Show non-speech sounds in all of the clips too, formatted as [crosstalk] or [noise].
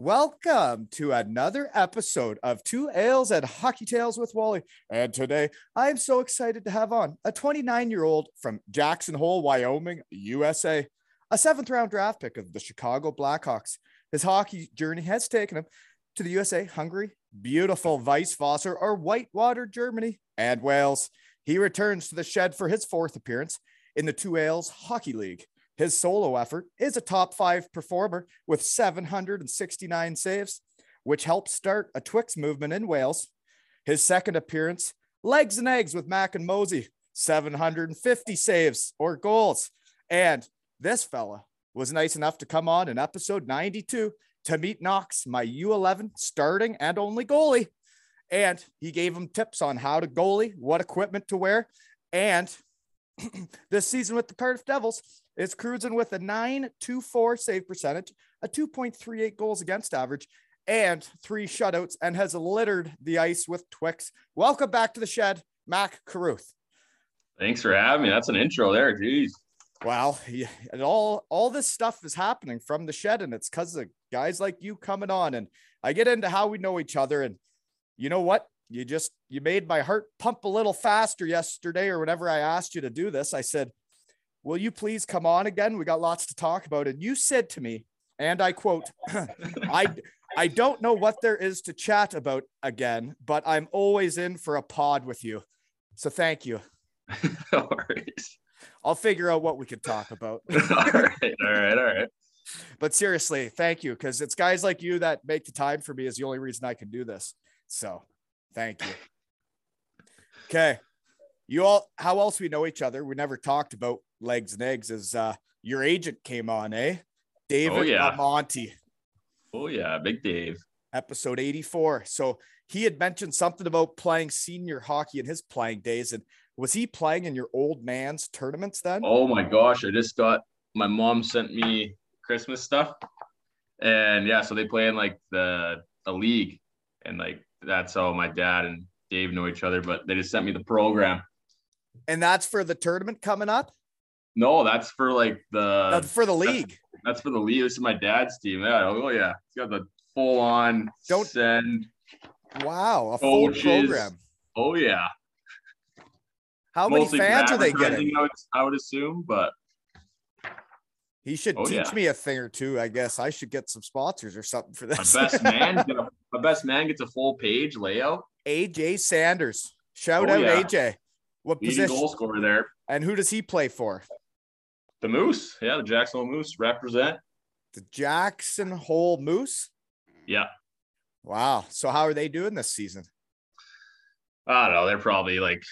Welcome to another episode of Two Ales and Hockey Tales with Wally. And today I am so excited to have on a 29 year old from Jackson Hole, Wyoming, USA, a seventh round draft pick of the Chicago Blackhawks. His hockey journey has taken him to the USA, Hungary, beautiful Weisswasser or Whitewater, Germany, and Wales. He returns to the shed for his fourth appearance in the Two Ales Hockey League. His solo effort is a top five performer with 769 saves, which helped start a Twix movement in Wales. His second appearance, legs and eggs with Mac and Mosey, 750 saves or goals. And this fella was nice enough to come on in episode 92 to meet Knox, my U11 starting and only goalie. And he gave him tips on how to goalie, what equipment to wear. And [clears throat] this season with the Cardiff Devils, is cruising with a 924 save percentage, a 2.38 goals against average, and three shutouts, and has littered the ice with Twix. Welcome back to the shed, Mac Carruth. Thanks for having me. That's an intro there. Jeez. Wow, yeah, and all all this stuff is happening from the shed, and it's because of guys like you coming on. And I get into how we know each other, and you know what? You just you made my heart pump a little faster yesterday, or whenever I asked you to do this. I said, Will you please come on again? We got lots to talk about. And you said to me, and I quote, [laughs] I I don't know what there is to chat about again, but I'm always in for a pod with you. So thank you. [laughs] no worries. I'll figure out what we could talk about. [laughs] all right, all right, all right. But seriously, thank you because it's guys like you that make the time for me is the only reason I can do this. So thank you. Okay. You all, how else we know each other? We never talked about legs and eggs as uh, your agent came on, eh? David Oh, yeah. Monty, Oh yeah, Big Dave. episode 84. So he had mentioned something about playing senior hockey in his playing days. And was he playing in your old man's tournaments then? Oh my gosh, I just got my mom sent me Christmas stuff, and yeah, so they play in like the the league, and like that's how my dad and Dave know each other. But they just sent me the program. And that's for the tournament coming up? No, that's for like the That's for the league. that's for the league. This is my dad's team. Yeah. Oh yeah, he's got the full on Don't- send. Wow, a full Coaches. program. Oh yeah. How many fans are they getting? I would, I would assume, but He should Oh, teach yeah. me a thing or two. I guess I should get some sponsors or something for my this. best man, [laughs] get a- my best man gets a full page layout. AJ Sanders. Shout Oh, out yeah. AJ. What Leading position? goal scorer there. And who does he play for? The Moose, yeah, the Jacksonville Moose represent. The Jackson Hole Moose. Yeah, Wow. So how are they doing this season? I don't know. They're probably like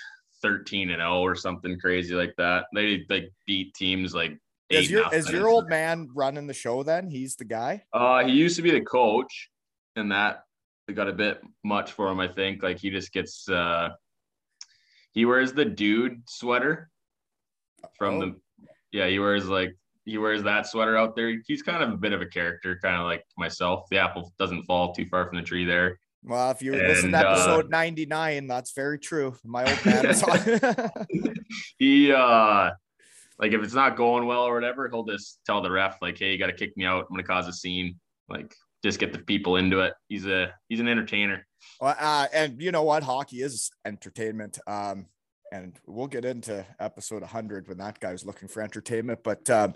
thirteen and zero or something crazy like that. They like beat teams like. Is your is your old man running the show then? He's the guy. Uh, he used to be the coach, and that got a bit much for him. I think like he just gets. uh He wears the dude sweater from Oh. the. Yeah, he wears like he wears that sweater out there. He's kind of a bit of a character, kind of like myself. The apple doesn't fall too far from the tree there. Well, if you listen to And, uh, episode 99, that's very true. My old man was [laughs] on. [laughs] he uh like if it's not going well or whatever, he'll just tell the ref like, "Hey, you got to kick me out. I'm gonna cause a scene." Like, just get the people into it. He's a he's an entertainer. Well, uh, and you know what? Hockey is entertainment. Um, and we'll get into episode 100 when that guy was looking for entertainment. But um,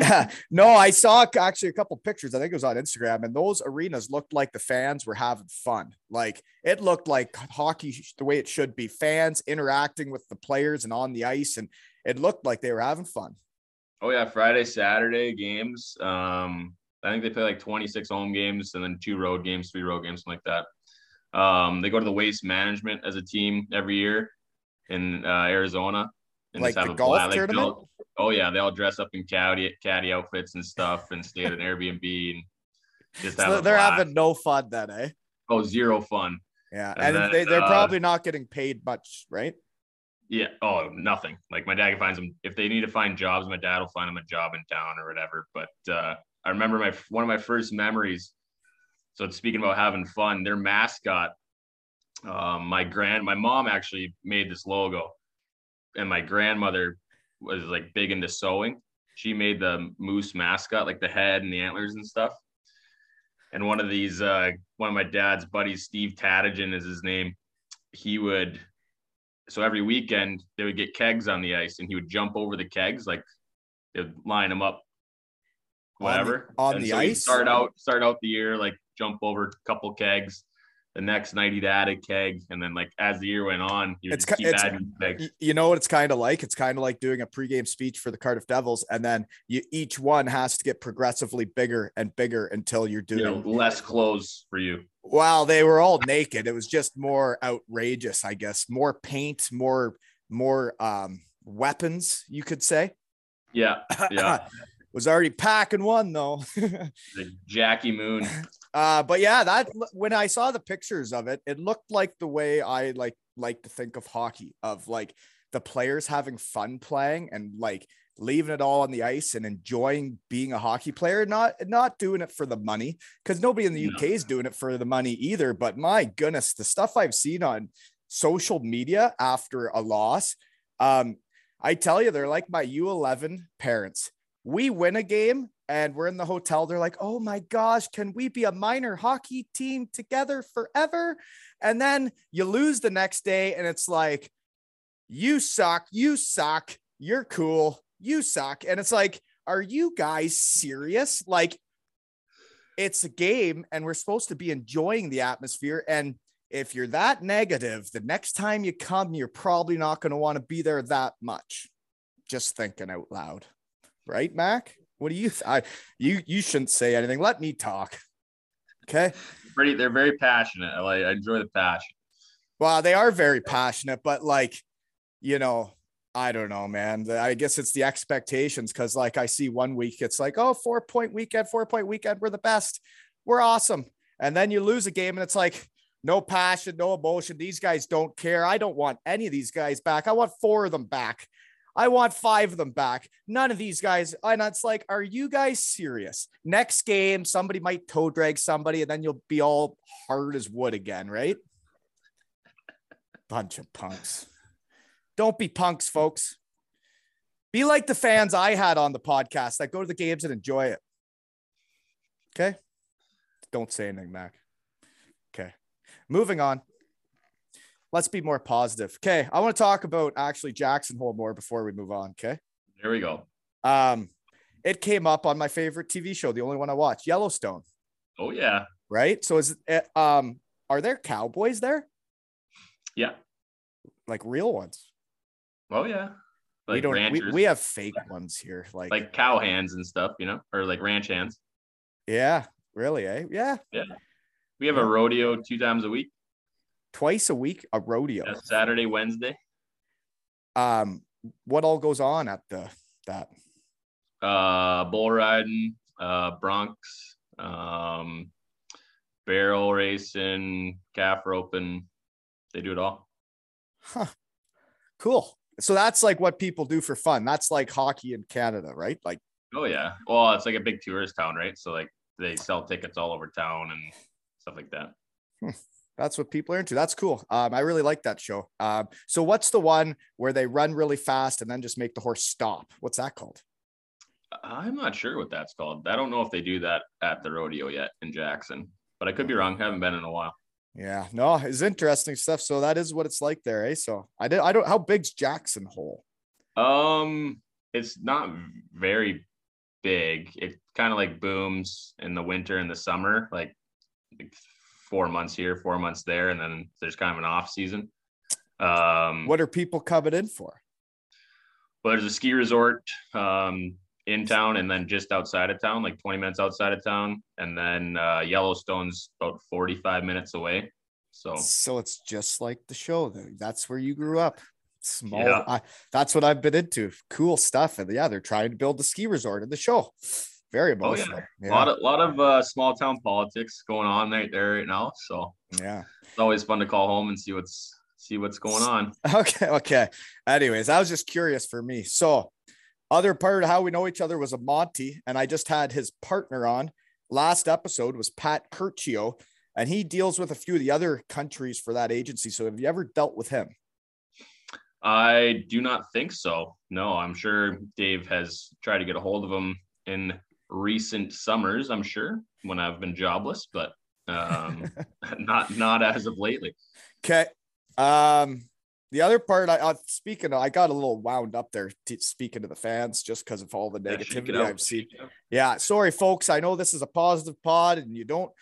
[laughs] no, I saw actually a couple pictures. I think it was on Instagram, and those arenas looked like the fans were having fun. Like it looked like hockey the way it should be. Fans interacting with the players and on the ice, and it looked like they were having fun. Oh yeah, Friday, Saturday games. Um, I think they play like 26 home games and then two road games, three road games, something like that. Um, they go to the waste management as a team every year in uh, Arizona. And like the golf tournament. Oh yeah, they all dress up in caddy caddy outfits and stuff and stay at an Airbnb and just so they're blast. having no fun then, eh? Oh, zero fun. Yeah, and, and then, they, they're uh, probably not getting paid much, right? Yeah. Oh, nothing. Like my dad finds them if they need to find jobs. My dad will find them a job in town or whatever. But uh, I remember my one of my first memories. So speaking about having fun, their mascot, um, my grand, my mom actually made this logo, and my grandmother was like big into sewing. She made the moose mascot, like the head and the antlers and stuff. And one of these, uh, one of my dad's buddies, Steve Tadigan is his name. He would so every weekend they would get kegs on the ice and he would jump over the kegs like they'd line them up whatever on the, on the so ice? start out start out the year like jump over a couple kegs the next night he'd add a keg and then like as the year went on it's, it's you know what it's kind of like it's kind of like doing a pregame speech for the cardiff devils and then you each one has to get progressively bigger and bigger until you're doing you know, less clothes for you well they were all naked. It was just more outrageous, I guess. More paint, more more um weapons, you could say. Yeah. Yeah. [laughs] was already packing one though. [laughs] the Jackie Moon. [laughs] Uh, but yeah, that when I saw the pictures of it, it looked like the way I like like to think of hockey, of like the players having fun playing and like leaving it all on the ice and enjoying being a hockey player, not not doing it for the money, because nobody in the no. UK is doing it for the money either. But my goodness, the stuff I've seen on social media after a loss, um, I tell you, they're like my U11 parents. We win a game and we're in the hotel. They're like, oh my gosh, can we be a minor hockey team together forever? And then you lose the next day and it's like, you suck, you suck, you're cool you suck. And it's like, are you guys serious? Like, it's a game and we're supposed to be enjoying the atmosphere. And if you're that negative, the next time you come, you're probably not going to want to be there that much. Just thinking out loud. Right, Mac? What do you th- I you you shouldn't say anything. Let me talk. Okay. Pretty they're very passionate. I like I enjoy the passion. Well, they are very passionate, but like, you know, I don't know, man. I guess it's the expectations because, like, I see one week it's like, oh, four point weekend, four point weekend, we're the best, we're awesome. And then you lose a game and it's like, no passion, no emotion. These guys don't care. I don't want any of these guys back. I want four of them back. I want five of them back. None of these guys. And it's like, are you guys serious? Next game, somebody might toe drag somebody and then you'll be all hard as wood again, right? Bunch of punks. Don't be punks, folks. Be like the fans I had on the podcast that go to the games and enjoy it. Okay. Don't say anything, Mac. Okay. Moving on. Let's be more positive. Okay. I want to talk about actually Jackson Hole more before we move on. Okay. There we go. Um, it came up on my favorite TV show, the only one I watch, Yellowstone. Oh yeah. Right. So is it, um, are there cowboys there? Yeah. Like real ones. Oh yeah. Like we don't we, we have fake ones here, like like cow hands and stuff, you know, or like ranch hands. Yeah, really, eh? Yeah. Yeah. We have a rodeo two times a week. Twice a week, a rodeo. Saturday, Wednesday. Um, what all goes on at the that? Uh bull riding, uh broncs, um barrel racing, calf roping. They do it all. Huh. Cool so that's like what people do for fun. That's like hockey in Canada, right? Like, oh yeah. Well, it's like a big tourist town, right? So like they sell tickets all over town and stuff like that. Hmm. That's what people are into. That's cool. Um, I really like that show. Um, so what's the one where they run really fast and then just make the horse stop? What's that called? I'm not sure what that's called. I don't know if they do that at the rodeo yet in Jackson, but I could be wrong. I haven't been in a while. Yeah, no, it's interesting stuff. So that is what it's like there, eh? So I did I don't how big's Jackson Hole? Um, it's not very big. It kind of like booms in the winter and the summer, like, like four months here, four months there, and then there's kind of an off season. Um, what are people coming in for? But there's a ski resort um, in town and then just outside of town, like 20 minutes outside of town. And then uh, Yellowstone's about 45 minutes away. So, So it's just like the show. though. That's where you grew up. Small. Yeah. I, that's what I've been into. Cool stuff. And yeah, they're trying to build the ski resort in the show. Very Oh, yeah. emotional. a lot of, lot of uh, small town politics going on right there right now. So yeah. it's always fun to call home and see what's see what's going on. [laughs] Okay. Okay. Anyways, I was just curious for me. So, other part of how we know each other was a Monty, and I just had his partner on. Last episode was Pat Curcio, and he deals with a few of the other countries for that agency. So, have you ever dealt with him? I do not think so. No, I'm sure Dave has tried to get a hold of him in recent summers. I'm sure when I've been jobless, but um, [laughs] not not as of lately. Okay. Um, the other part, I uh, speaking, of, I got a little wound up there t- speaking to the fans just because of all the Yeah, negativity out. I've seen. Yeah, sorry, folks. I know this is a positive pod, and you don't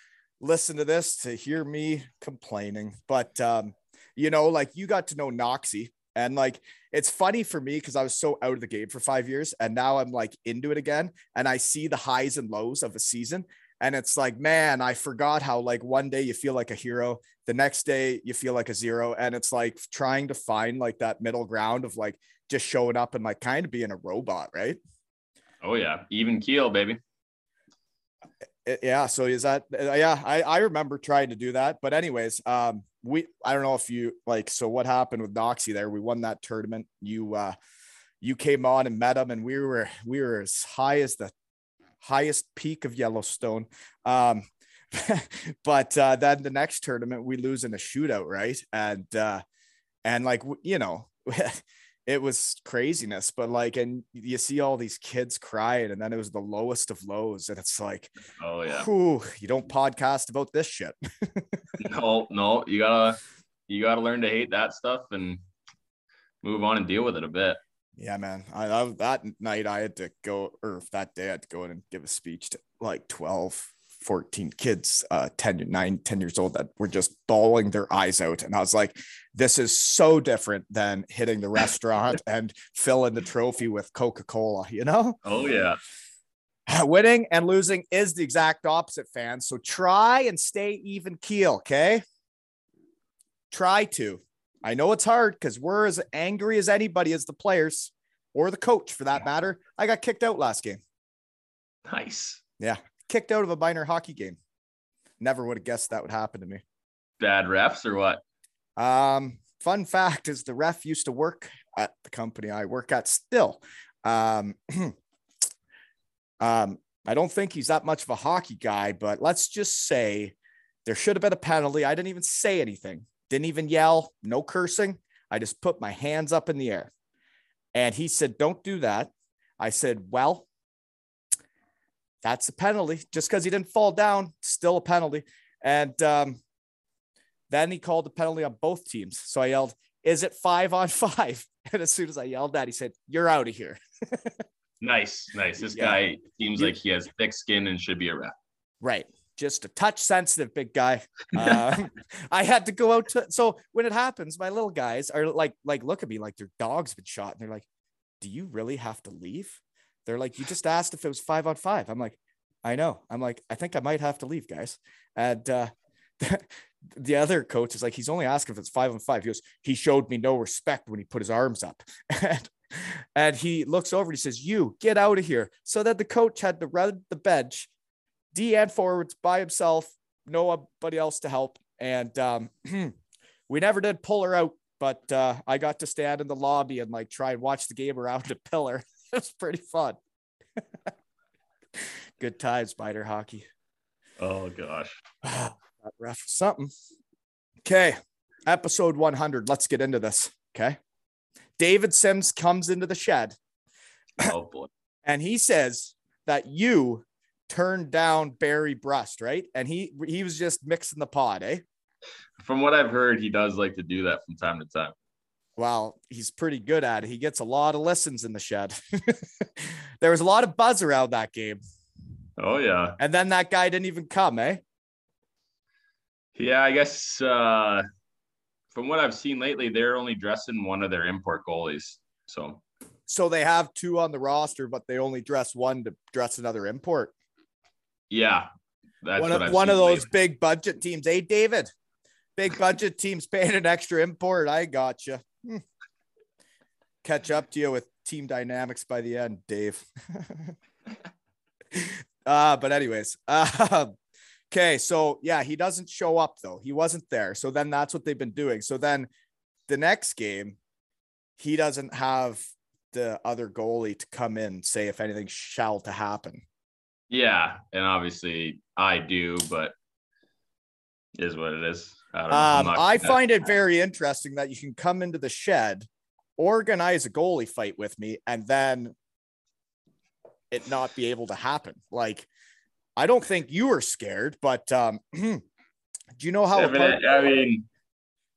listen to this to hear me complaining, but um, you know, like you got to know Noxie, and like it's funny for me because I was so out of the game for five years, and now I'm like into it again, and I see the highs and lows of a season. And it's like, man, I forgot how like one day you feel like a hero, the next day you feel like a zero. And it's like trying to find like that middle ground of like just showing up and like kind of being a robot, right? Oh yeah, even keel, baby. Uh, yeah so is that uh, yeah I, I remember trying to do that but anyways um we i don't know if you like so what happened with noxie there? We won that tournament. You uh you came on and met him and we were we were as high as the highest peak of yellowstone. Um [laughs] but uh then the next tournament we lose in a shootout right? And uh and like you know [laughs] it was craziness but like and you see all these kids crying and then it was the lowest of lows and it's like Oh yeah. Whew, you don't podcast about this shit. [laughs] No, no, you gotta you gotta learn to hate that stuff and move on and deal with it a bit. Yeah, man. I, I that night I had to go, or that day I had to go in and give a speech to like 12, 14 kids, uh, 10, 9, 10 years old that were just bawling their eyes out. And I was like, this is so different than hitting the [laughs] restaurant and filling the trophy with Coca Cola, you know? Oh yeah. [sighs] Winning and losing is the exact opposite, fans. So try and stay even keel, okay? Try to. I know it's hard because we're as angry as anybody as the players or the coach for that matter. I got kicked out last game. Nice. Kicked out of a minor hockey game. Never would have guessed that would happen to me. Bad refs or what? Um, fun fact is the ref used to work at the company I work at still. Um, [clears throat] um, I don't think he's that much of a hockey guy, but let's just say there should have been a penalty. I didn't even say anything, didn't even yell, no cursing. I just put my hands up in the air. And he said, Don't do that. I said, Well, that's a penalty. Just because he didn't fall down, still a penalty. And um, then he called the penalty on both teams. So I yelled, Is it five on [laughs] five? And as soon as I yelled that, he said, You're out of here. [laughs] Nice, nice. This Yeah. guy seems like he has thick skin and should be a ref. Right. Just a touch sensitive, big guy. [laughs] Um, I had to go out to. So when it happens, my little guys are like, like, look at me like their dog's been shot, and they're like, "Do you really have to leave?" They're like, "You just asked if it was five on five. I'm like, "I know." I'm like, "I think I might have to leave, guys." And uh, [laughs] the other coach is like, "He's only asking if it's five on five. He goes, "He showed me no respect when he put his arms up." [laughs] and and he looks over and he says, You get out of here. So that the coach had to run the bench, D and forwards by himself, nobody else to help. And um, [clears throat] we never did pull her out, but uh, I got to stand in the lobby and like try and watch the game around [laughs] a pillar. It was pretty fun. [laughs] Good times, spider hockey. Oh gosh. [sighs] that ref something. Okay. Episode 100. Let's get into this. Okay. David Sims comes into the shed Oh [clears throat] boy. and he says that you turned down Barry Brust, right? And he he was just mixing the pod, eh? From what I've heard, he does like to do that from time to time. Well, he's pretty good at it. He gets a lot of listens in the shed. [laughs] there was a lot of buzz around that game. Oh yeah. And then that guy didn't even come, eh? Yeah, I guess uh from what I've seen lately, they're only dressing one of their import goalies. So So they have two on the roster, but they only dress one to dress another import. Yeah, that's one of, one of those lately. big budget teams. Hey, David, big budget teams paying an extra import. I got you. Catch up to you with team dynamics by the end, Dave. [laughs] uh, but anyways, uh, okay. So yeah, he doesn't show up though. He wasn't there. So then that's what they've been doing. So then the next game, he doesn't have the other goalie to come in, say if anything shall to happen. Yeah, and obviously I do, but is what it is. I. Um, not- I find it [laughs] very interesting that you can come into the shed, organize a goalie fight with me, and then it not be able to happen. Like, I don't think you were scared, but um, [clears throat] do you know how? Yeah, a I mean,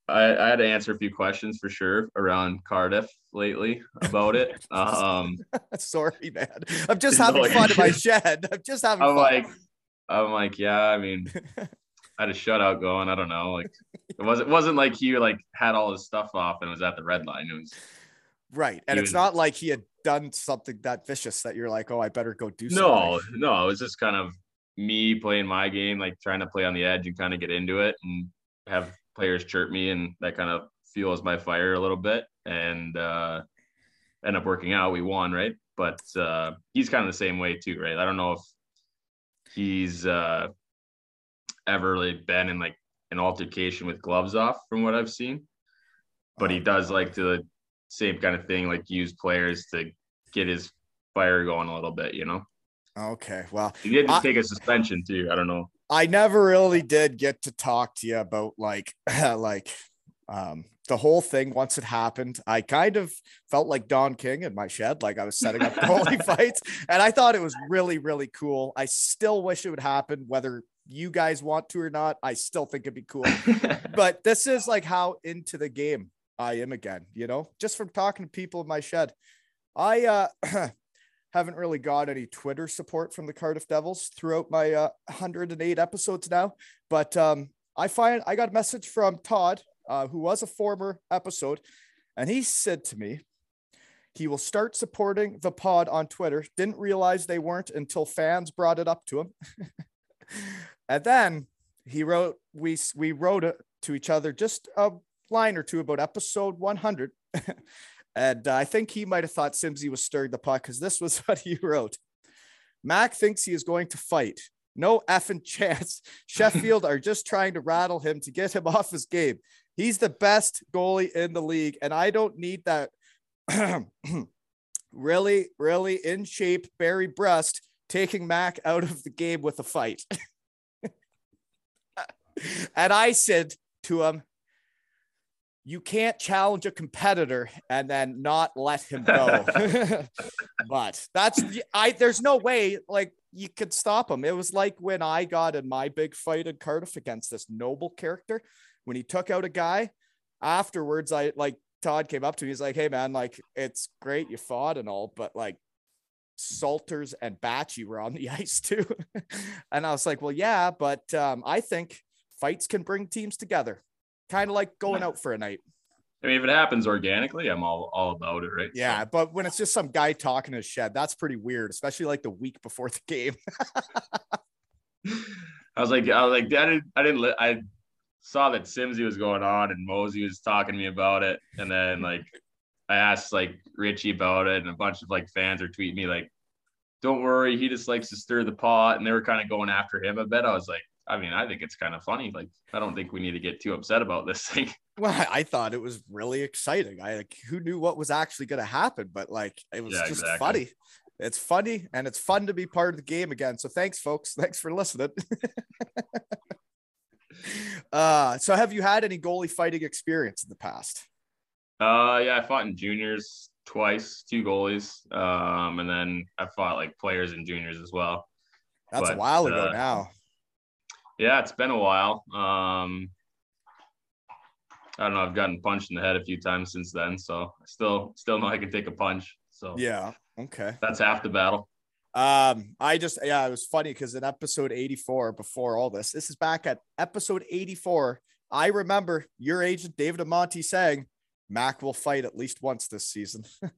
I, I had to answer a few questions for sure around Cardiff lately about it. [laughs] Um, [laughs] Sorry, man. I'm just having like- fun in my shed. I'm just having I'm fun. like, I'm like, yeah. I mean, I had a shutout going. I don't know. Like, it wasn't it wasn't like he like had all his stuff off and was at the red line. It was right, and it's was- not like he had done something that vicious that you're like, oh, I better go do no, no. It was just kind of me playing my game, like trying to play on the edge and kind of get into it and have players chirp me, and that kind of fuels my fire a little bit. And uh, end up working out. We won, right? But uh, he's kind of the same way too, right? I don't know if he's uh, ever really been in like an altercation with gloves off, from what I've seen. But he does like to same kind of thing, like use players to get his fire going a little bit, you know. Okay, well, He did I- take a suspension too. I don't know. I never really did get to talk to you about like [laughs] like um the whole thing once it happened. I kind of felt like Don King in my shed, like I was setting up goalie [laughs] fights, and I thought it was really really cool. I still wish it would happen, whether you guys want to or not. I still think it'd be cool. [laughs] but this is like how into the game I am again, you know, just from talking to people in my shed. I uh [clears throat] haven't really got any Twitter support from the Cardiff Devils throughout my uh, 108 episodes now, but um I find I got a message from Todd, uh, who was a former episode, and he said to me he will start supporting the pod on Twitter. Didn't realize they weren't until fans brought it up to him. [laughs] and then he wrote we we wrote it to each other just a line or two about episode 100 [laughs] and uh, i think he might have thought simsy was stirring the pot because this was [laughs] what he wrote. Mac thinks he is going to fight. No effing chance. [laughs] Sheffield are just trying to rattle him to get him off his game. He's the best goalie in the league and i don't need that. [clears throat] Really really in shape barry brust taking mac out of the game with a fight [laughs] and I said to him, you can't challenge a competitor and then not let him go. [laughs] but that's I there's no way like you could stop him. It was like when I got in my big fight in Cardiff against this noble character when he took out a guy. Afterwards, I like Todd came up to me. He's like, Hey man, like it's great you fought and all, but like Salters and Batchy were on the [laughs] ice too. and I was like, Well, yeah, but um, I think fights can bring teams together. Kind of like going out for a night. I mean, if it happens organically, I'm all all about it, right? Yeah, but when it's just some guy talking in his shed, that's pretty weird, especially like the week before the game. [laughs] I was like, I was like, I didn't, I didn't, li- I saw that Simsy was going on and Mosey was talking to me about it, and then like, I asked like Richie about it, and a bunch of like fans are tweeting me like, "Don't worry, he just likes to stir the pot," and they were kind of going after him a bit. I was like, I mean, I think it's kind of funny. Like, I don't think we need to get too upset about this [laughs] thing. Well, I- thought it was really exciting. I like who knew what was actually going to happen, but like it was Yeah, just exactly. funny. It's funny and it's fun to be part of the game again. So thanks, folks. Thanks for listening. [laughs] uh, so have you had any goalie fighting experience in the past? Uh, yeah, I fought in juniors twice, two goalies, um, and then I fought like players in juniors as well. That's a while ago uh, now. Yeah, it's been a while. Um, I don't know. I've gotten punched in the head a few times since then, so I still still know I can take a punch. So Yeah. Okay. that's half the battle. Um, I just yeah, it was funny because in episode 84, before all this, this is back at episode 84. I remember your agent David Amonte saying, Mac will fight at least once this season. [laughs]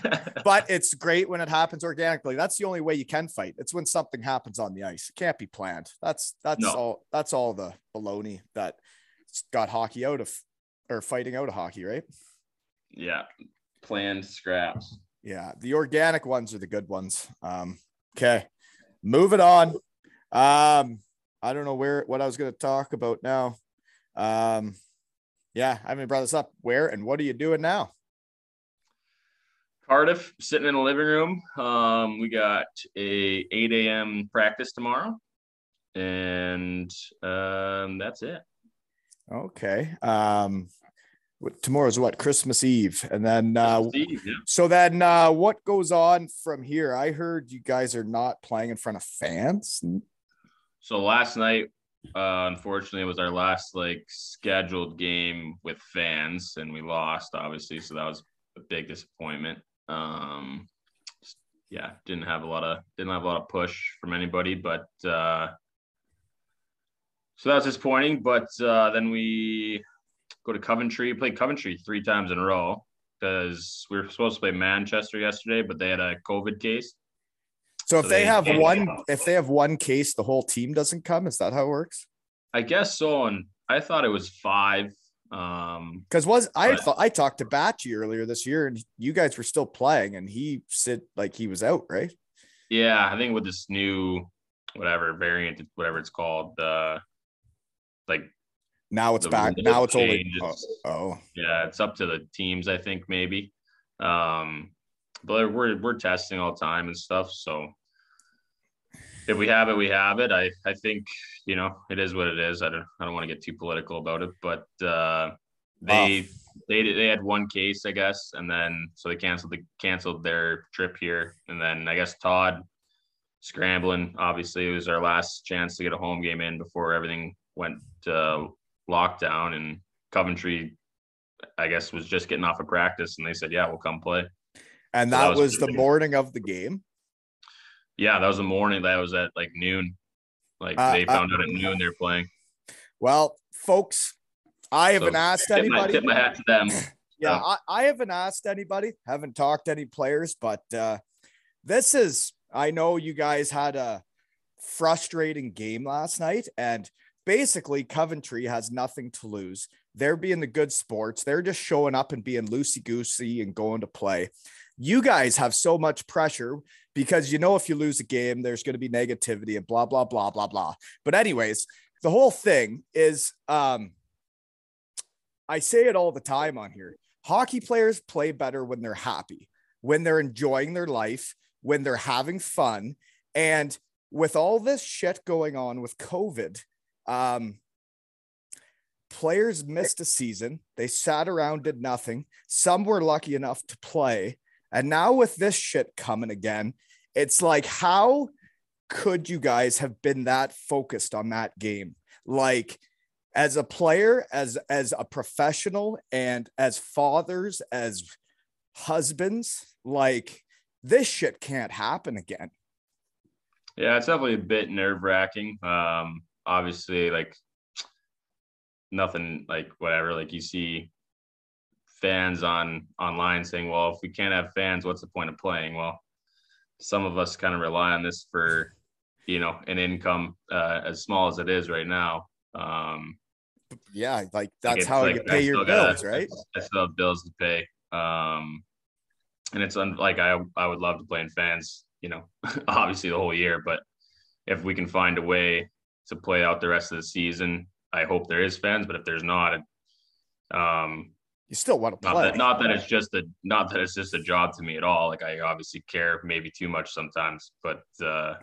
[laughs] but it's great when it happens organically. That's the only way you can fight. It's when something happens on the ice. It can't be planned. That's that's No. all that's all the baloney that got hockey out of or fighting out of hockey, right? yeah, planned scraps. Yeah, the organic ones are the good ones. Um, okay, moving on. Um, I don't know where what I was going to talk about now. Um, yeah, I haven't brought this up. Where and what are you doing now? Cardiff, sitting in the living room. Um, we got a 8 a.m. practice tomorrow, and um, that's it. Okay. Um, tomorrow's what? Christmas Eve, and then uh, Steve, yeah. so then uh, what goes on from here? I heard you guys are not playing in front of fans. So last night, uh, unfortunately, it was our last like scheduled game with fans, and we lost, obviously. So that was a big disappointment. Um, yeah, didn't have a lot of didn't have a lot of push from anybody, but uh, so that was disappointing. But uh, then we go to Coventry, played Coventry three times in a row because we were supposed to play Manchester yesterday, but they had a COVID case. So if So they they have one, if they have one case, the whole team doesn't come. Is that how it works? I guess so, and I thought it was five. Um, Because was I thought I talked to Batchy earlier this year, and you guys were still playing, and he said like he was out, right? Yeah, I think with this new whatever variant, whatever it's called, uh like Now it's back. Now it's only. Oh, oh, yeah, it's up to the teams, I think maybe. Um but we're we're testing all the time and stuff. So if we have it, we have it. I I think, you know, it is what it is. I don't I don't want to get too political about it, but uh they they they had one case, I guess, and then so they canceled the canceled their trip here, and then I guess Todd scrambling. Obviously, it was our last chance to get a home game in before everything went uh, lockdown, and Coventry, I guess, was just getting off of practice, and they said, "Yeah, we'll come play." and So that that was, was the morning of the game. Yeah, that was the morning. That was at like noon. Like Uh, they uh, found out at noon they're playing. Well, folks, I haven't So, asked Tip my, anybody. tip my hat to them. [laughs] yeah, Yeah. I, I haven't asked anybody, haven't talked to any players, but uh, this is, I know you guys had a frustrating game last night, and basically, Coventry has nothing to lose. They're being the good sports, they're just showing up and being loosey goosey and going to play. You guys have so much pressure because you know if you lose a game, there's going to be negativity and blah, blah, blah, blah, blah. But, anyways, the whole thing is um, I say it all the time on here. Hockey players play better when they're happy, when they're enjoying their life, when they're having fun. And with all this shit going on with COVID, um, players missed a season. They sat around, did nothing. Some were lucky enough to play. And now with this shit coming again, it's like, how could you guys have been that focused on that game? Like, as a player as as a professional and as fathers as husbands like this shit can't happen again Yeah, it's definitely a bit nerve wracking. Um, obviously, like nothing like whatever. Like you see fans on online saying, "Well, if we can't have fans, what's the point of playing?" Well, some of us kind of rely on this for, you know, an income uh, as small as it is right now. Um, yeah like that's how like, you pay your still gotta- bills right [laughs] I still have bills to pay. Um, and it's un- like I I would love to play in fans, you know, [laughs] obviously the whole year, but if we can find a way to play out the rest of the season, I hope there is fans. But if there's not, um, you still want to not play that not that it's just a not that it's just a job to me at all. Like I obviously care maybe too much sometimes, but uh,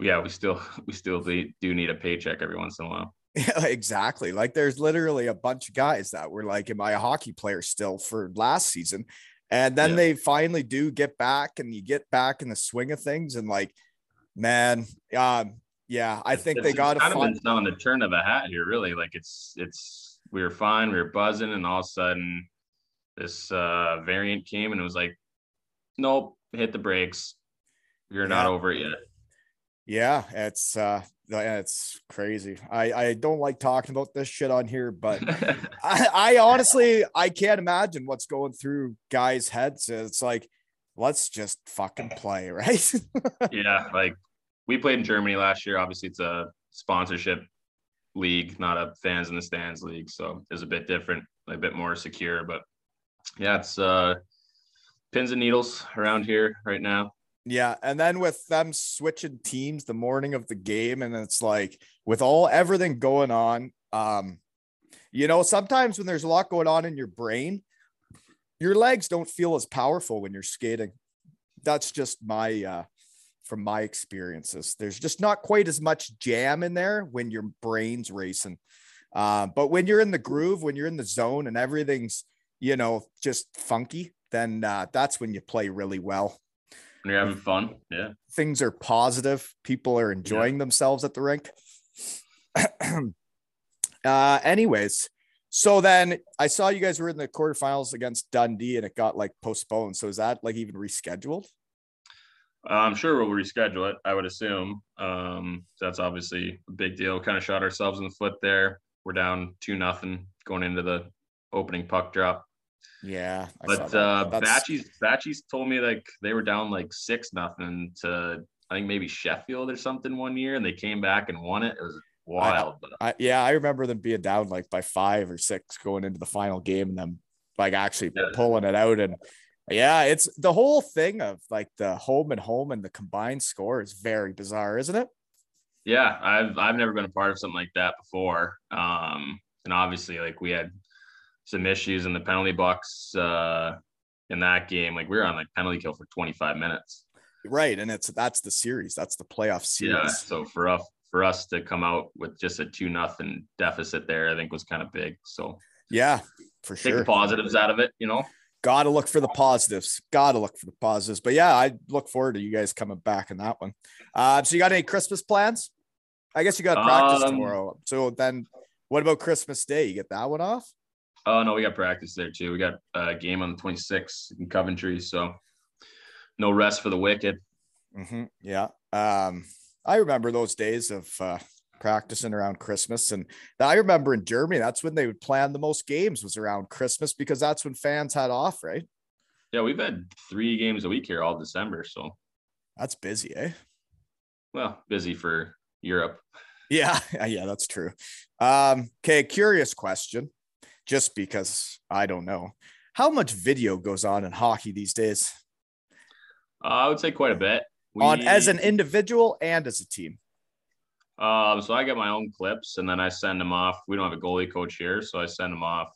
yeah, we still [laughs] we still do need a paycheck every once in a while. [laughs] Yeah, exactly. Like there's literally a bunch of guys that were like, Am I a hockey player still for last season? And then Yeah. they finally do get back and you get back in the swing of things. And like, man, um, yeah, I think they got to it's kind of find been on the turn of a hat here, really. Like it's it's we were fine, we were buzzing, and all of a sudden this uh variant came and it was like, nope, hit the brakes. You're not over it yet. Yeah, it's uh That's crazy. I, I don't like talking about this shit on here, but [laughs] I, I honestly I can't imagine what's going through guys' heads. It's like, let's just fucking play, [laughs] right? yeah, like we played in Germany last year. Obviously, it's a sponsorship league, not a fans in the stands league, so it's a bit different, a bit more secure. But yeah, it's uh pins and needles around here right now. Yeah, and then with them switching teams the morning of the game, and it's like with all everything going on, um, you know, sometimes when there's a lot going on in your brain, your legs don't feel as powerful when you're skating. That's just my uh from my experiences. There's just not quite as much jam in there when your brain's racing. Uh, but when you're in the groove, when you're in the zone and everything's, you know, just funky, then uh, that's when you play really well. When you're having fun. Yeah. Things are positive. People are enjoying yeah. themselves at the rink. [clears throat] uh, anyways, so then I saw you guys were in the quarterfinals against Dundee and it got like postponed. So is that like even rescheduled? I'm sure we'll reschedule it. I would assume. Um, that's obviously a big deal. Kind of shot ourselves in the foot there. We're down two nothing going into the opening puck drop. Yeah, I but uh, Batchy's Batchy's told me like they were down like six nothing to I think maybe Sheffield or something one year, and they came back and won it. It was wild. I, but I, yeah, I remember them being down like by five or six going into the final game, and them like actually yeah. pulling it out and yeah, it's the whole thing of like the home and home and the combined score is very bizarre, isn't it? Yeah, I've I've never been a part of something like that before. Um, and obviously, like we had some issues in the penalty box uh, in that game. Like we were on like penalty kill for 25 minutes. Right, and it's that's the series. That's the playoff series. Yeah. So for us for us to come out with just a two nothing deficit there, I think was kind of big. So yeah, for sure. Take the positives out of it, you know. Got to look for the positives. Got to look for the positives. But yeah, I look forward to you guys coming back in that one. Uh, so you got any Christmas plans? I guess you got practice um, tomorrow. So then, what about Christmas Day? You get that one off? Oh no, we got practice there too. We got a game on the 26th in Coventry, so no rest for the wicked. Mm-hmm. Yeah. Um, I remember those days of uh, practicing around Christmas. And I remember in Germany, that's when they would plan the most games was around Christmas because that's when fans had off, right? Yeah, we've had three games a week here all December. So that's busy, eh? Well, busy for Europe. Yeah, [laughs] yeah, that's true. Um, okay, curious question, just because I don't know. How much video goes on in hockey these days? Uh, I would say quite a bit. We... On as an individual and as a team. Um, so I get my own clips and then I send them off. We don't have a goalie coach here, so I send them off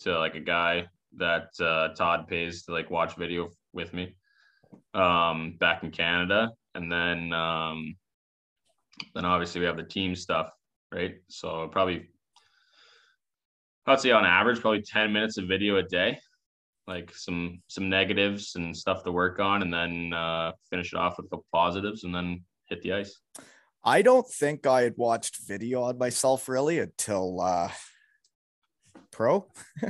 to like a guy that uh, Todd pays to like watch video with me um, back in Canada, and then um, then obviously we have the team stuff, right? So probably I'd say on average probably ten minutes of video a day, like some some negatives and stuff to work on, and then uh, finish it off with a couple positives, and then hit the ice. I don't think I had watched video on myself really until uh, pro. [laughs]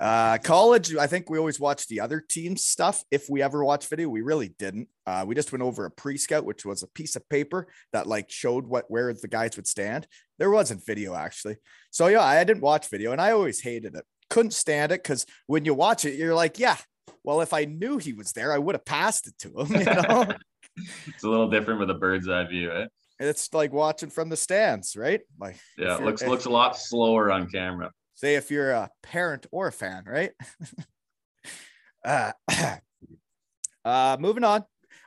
uh, college, I think we always watched the other team's stuff. If we ever watched video, we really didn't. Uh, we just went over a pre-scout, which was a piece of paper that like showed what where the guys would stand. There wasn't video actually. So yeah, I didn't watch video, and I always hated it. Couldn't stand it because when you watch it, you're like, yeah, well, if I knew he was there, I would have passed it to him. You know [laughs] it's a little different with a bird's eye view, eh? It's like watching from the stands, right? Like yeah, it looks looks a lot slower on camera. Say if you're a parent or a fan, right? [laughs] uh, [clears throat] uh, moving on.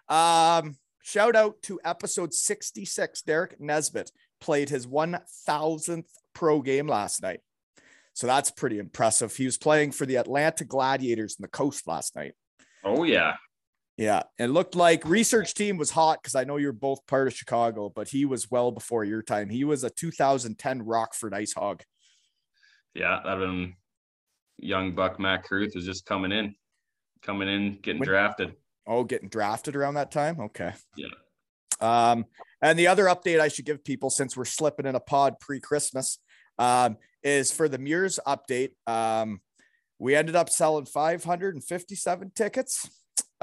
Um, shout out to episode 66. Derek Nesbitt played his 1000th pro game last night. So that's pretty impressive. He was playing for the Atlanta Gladiators in the coast last night. Oh, yeah. Yeah, it looked like research team was hot because I know you're both part of Chicago, but he was well before your time. He was a 2010 Rockford Ice Hog. Yeah, that been young Buck Mac Carruth was just coming in, coming in, getting when, drafted. Oh, getting drafted around that time. Okay. Yeah. Um, and the other update I should give people since we're slipping in a pod pre-Christmas um, is for the Mears update. Um, we ended up selling 557 tickets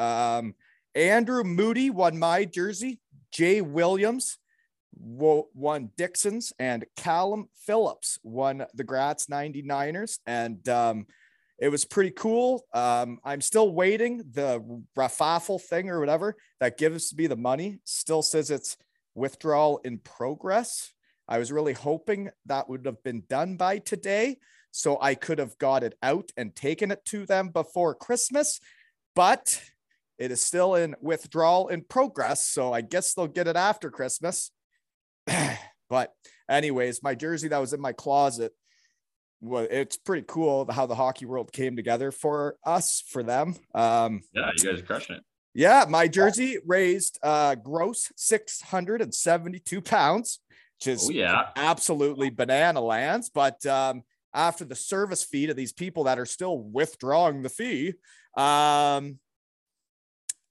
um, Andrew Moody won my jersey. Jay Williams won Dixon's, and Callum Phillips won the Graz 99ers. And um, it was pretty cool. Um, I'm still waiting. The raffle thing or whatever that gives me the money still says it's withdrawal in progress. I was really hoping that would have been done by today so I could have got it out and taken it to them before Christmas, but it is still in withdrawal in progress. So I guess they'll get it after Christmas. [clears throat] but, anyways, my jersey that was in my closet well, it's pretty cool how the hockey world came together for us, for them. Um, yeah, you guys are crushing it. Yeah, my jersey raised uh, gross 672 pounds, which is oh, yeah. absolutely banana lands. But um, after the service fee to these people that are still withdrawing the fee, um,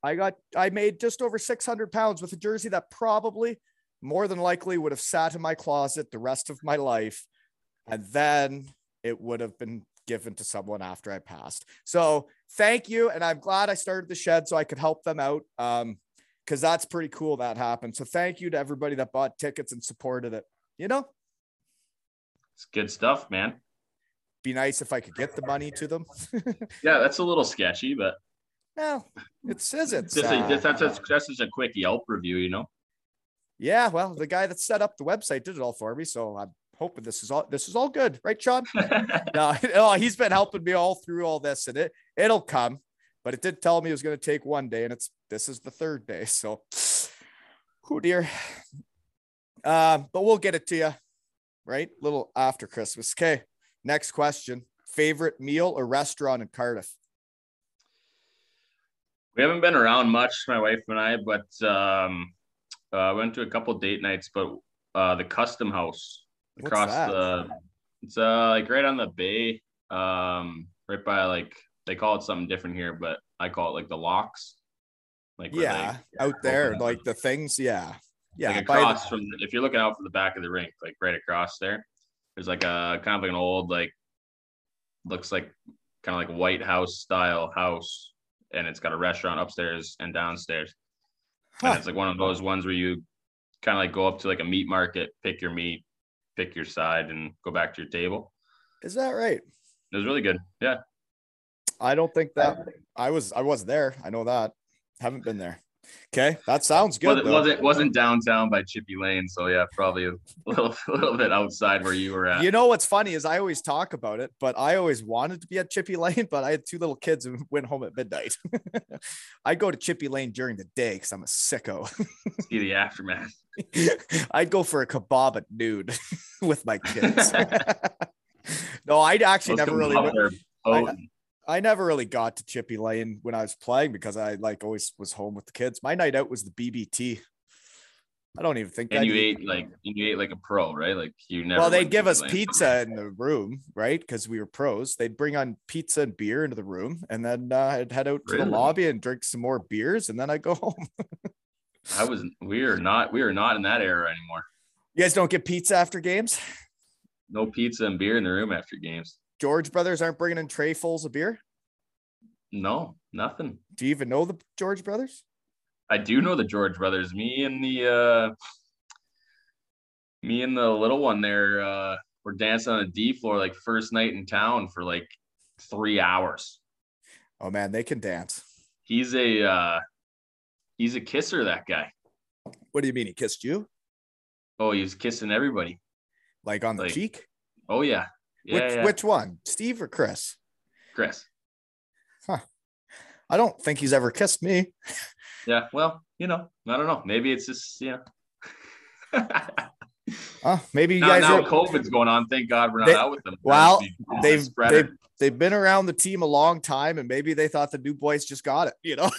I got I made just over 600 pounds with a jersey that probably more than likely would have sat in my closet the rest of my life. And then it would have been given to someone after I passed. So thank you. And I'm glad I started the shed so I could help them out. Um, because that's pretty cool that happened. So thank you to everybody that bought tickets and supported it. You know, it's good stuff, man. Be nice if I could get the money to them. [laughs] yeah, that's a little sketchy, but no, it says it's just, a, just that's, a, that's just a quick Yelp review, you know. Yeah, well, the guy that set up the website did it all for me, so I'm hoping this is all this is all good, right, Sean? [laughs] no, no, [laughs] he's been helping me all through all this, and it it'll come. But it did tell me it was going to take one day, and it's this is the third day. So, oh dear. Um, but we'll get it to you, right? A little after Christmas. Okay. Next question: Favorite meal or restaurant in Cardiff? We haven't been around much, my wife and I, but um, uh, I went to a couple date nights. But uh, the Custom House across the it's uh like right on the bay um right by like they call it something different here but i call it like the locks. Like yeah they, out there like the things yeah. Yeah like across the- from if you're looking out from the back of the rink like right across there there's like a kind of like an old like looks like kind of like white house style house and it's got a restaurant upstairs and downstairs huh. and it's like one of those ones where you kind of like go up to like a meat market pick your meat pick your side and go back to your table. Is that right? It was really good. Yeah. I don't think that I was I was there. I know that. Haven't been there. Okay, that sounds good. Well, it wasn't wasn't downtown by Chippy Lane, so yeah, probably a little [laughs] a little bit outside where you were at. You know what's funny is I always talk about it, but I always wanted to be at Chippy [laughs] Lane, but I had two little kids and went home at midnight. [laughs] I go to Chippy Lane during the day because I'm a sicko. See the aftermath. I'd go for a kebab at noon with my kids. no, I'd actually Those never really. I, I never really got to Chippy Lane when I was playing because I like always was home with the kids. My night out was the BBT. I don't even think. And you ate like you ate like a pro, right? Like you never. Well, they'd give us Lane. pizza in the room, right? Because we were pros. They'd bring on pizza and beer into the room, and then uh, I'd head out to really? the lobby and drink some more beers, and then I'd go [laughs] home. I was. We are not. We are not in that era anymore. You guys don't get pizza after games. No pizza and beer in the room after games. George brothers aren't bringing in trayfuls of beer? No, nothing. Do you even know the George brothers? I do know the George brothers. Me and the uh me and the little one there uh were dancing on the D floor like first night in town for like three hours. Oh man, they can dance. He's a uh he's a kisser, that guy. What do you mean he kissed you? Oh, he was kissing everybody. Like on the like, cheek? Oh yeah. Yeah, which, yeah. which one, Steve or Chris? Chris. Huh. I don't think he's ever kissed me. Yeah. Well, you know, I don't know. Maybe it's just, you [laughs] uh, maybe you now, guys now are, COVID's going on. Thank God we're not they, out with them. Well, they've, they've they've been around the team a long time, and maybe they thought the new boys just got it, you know.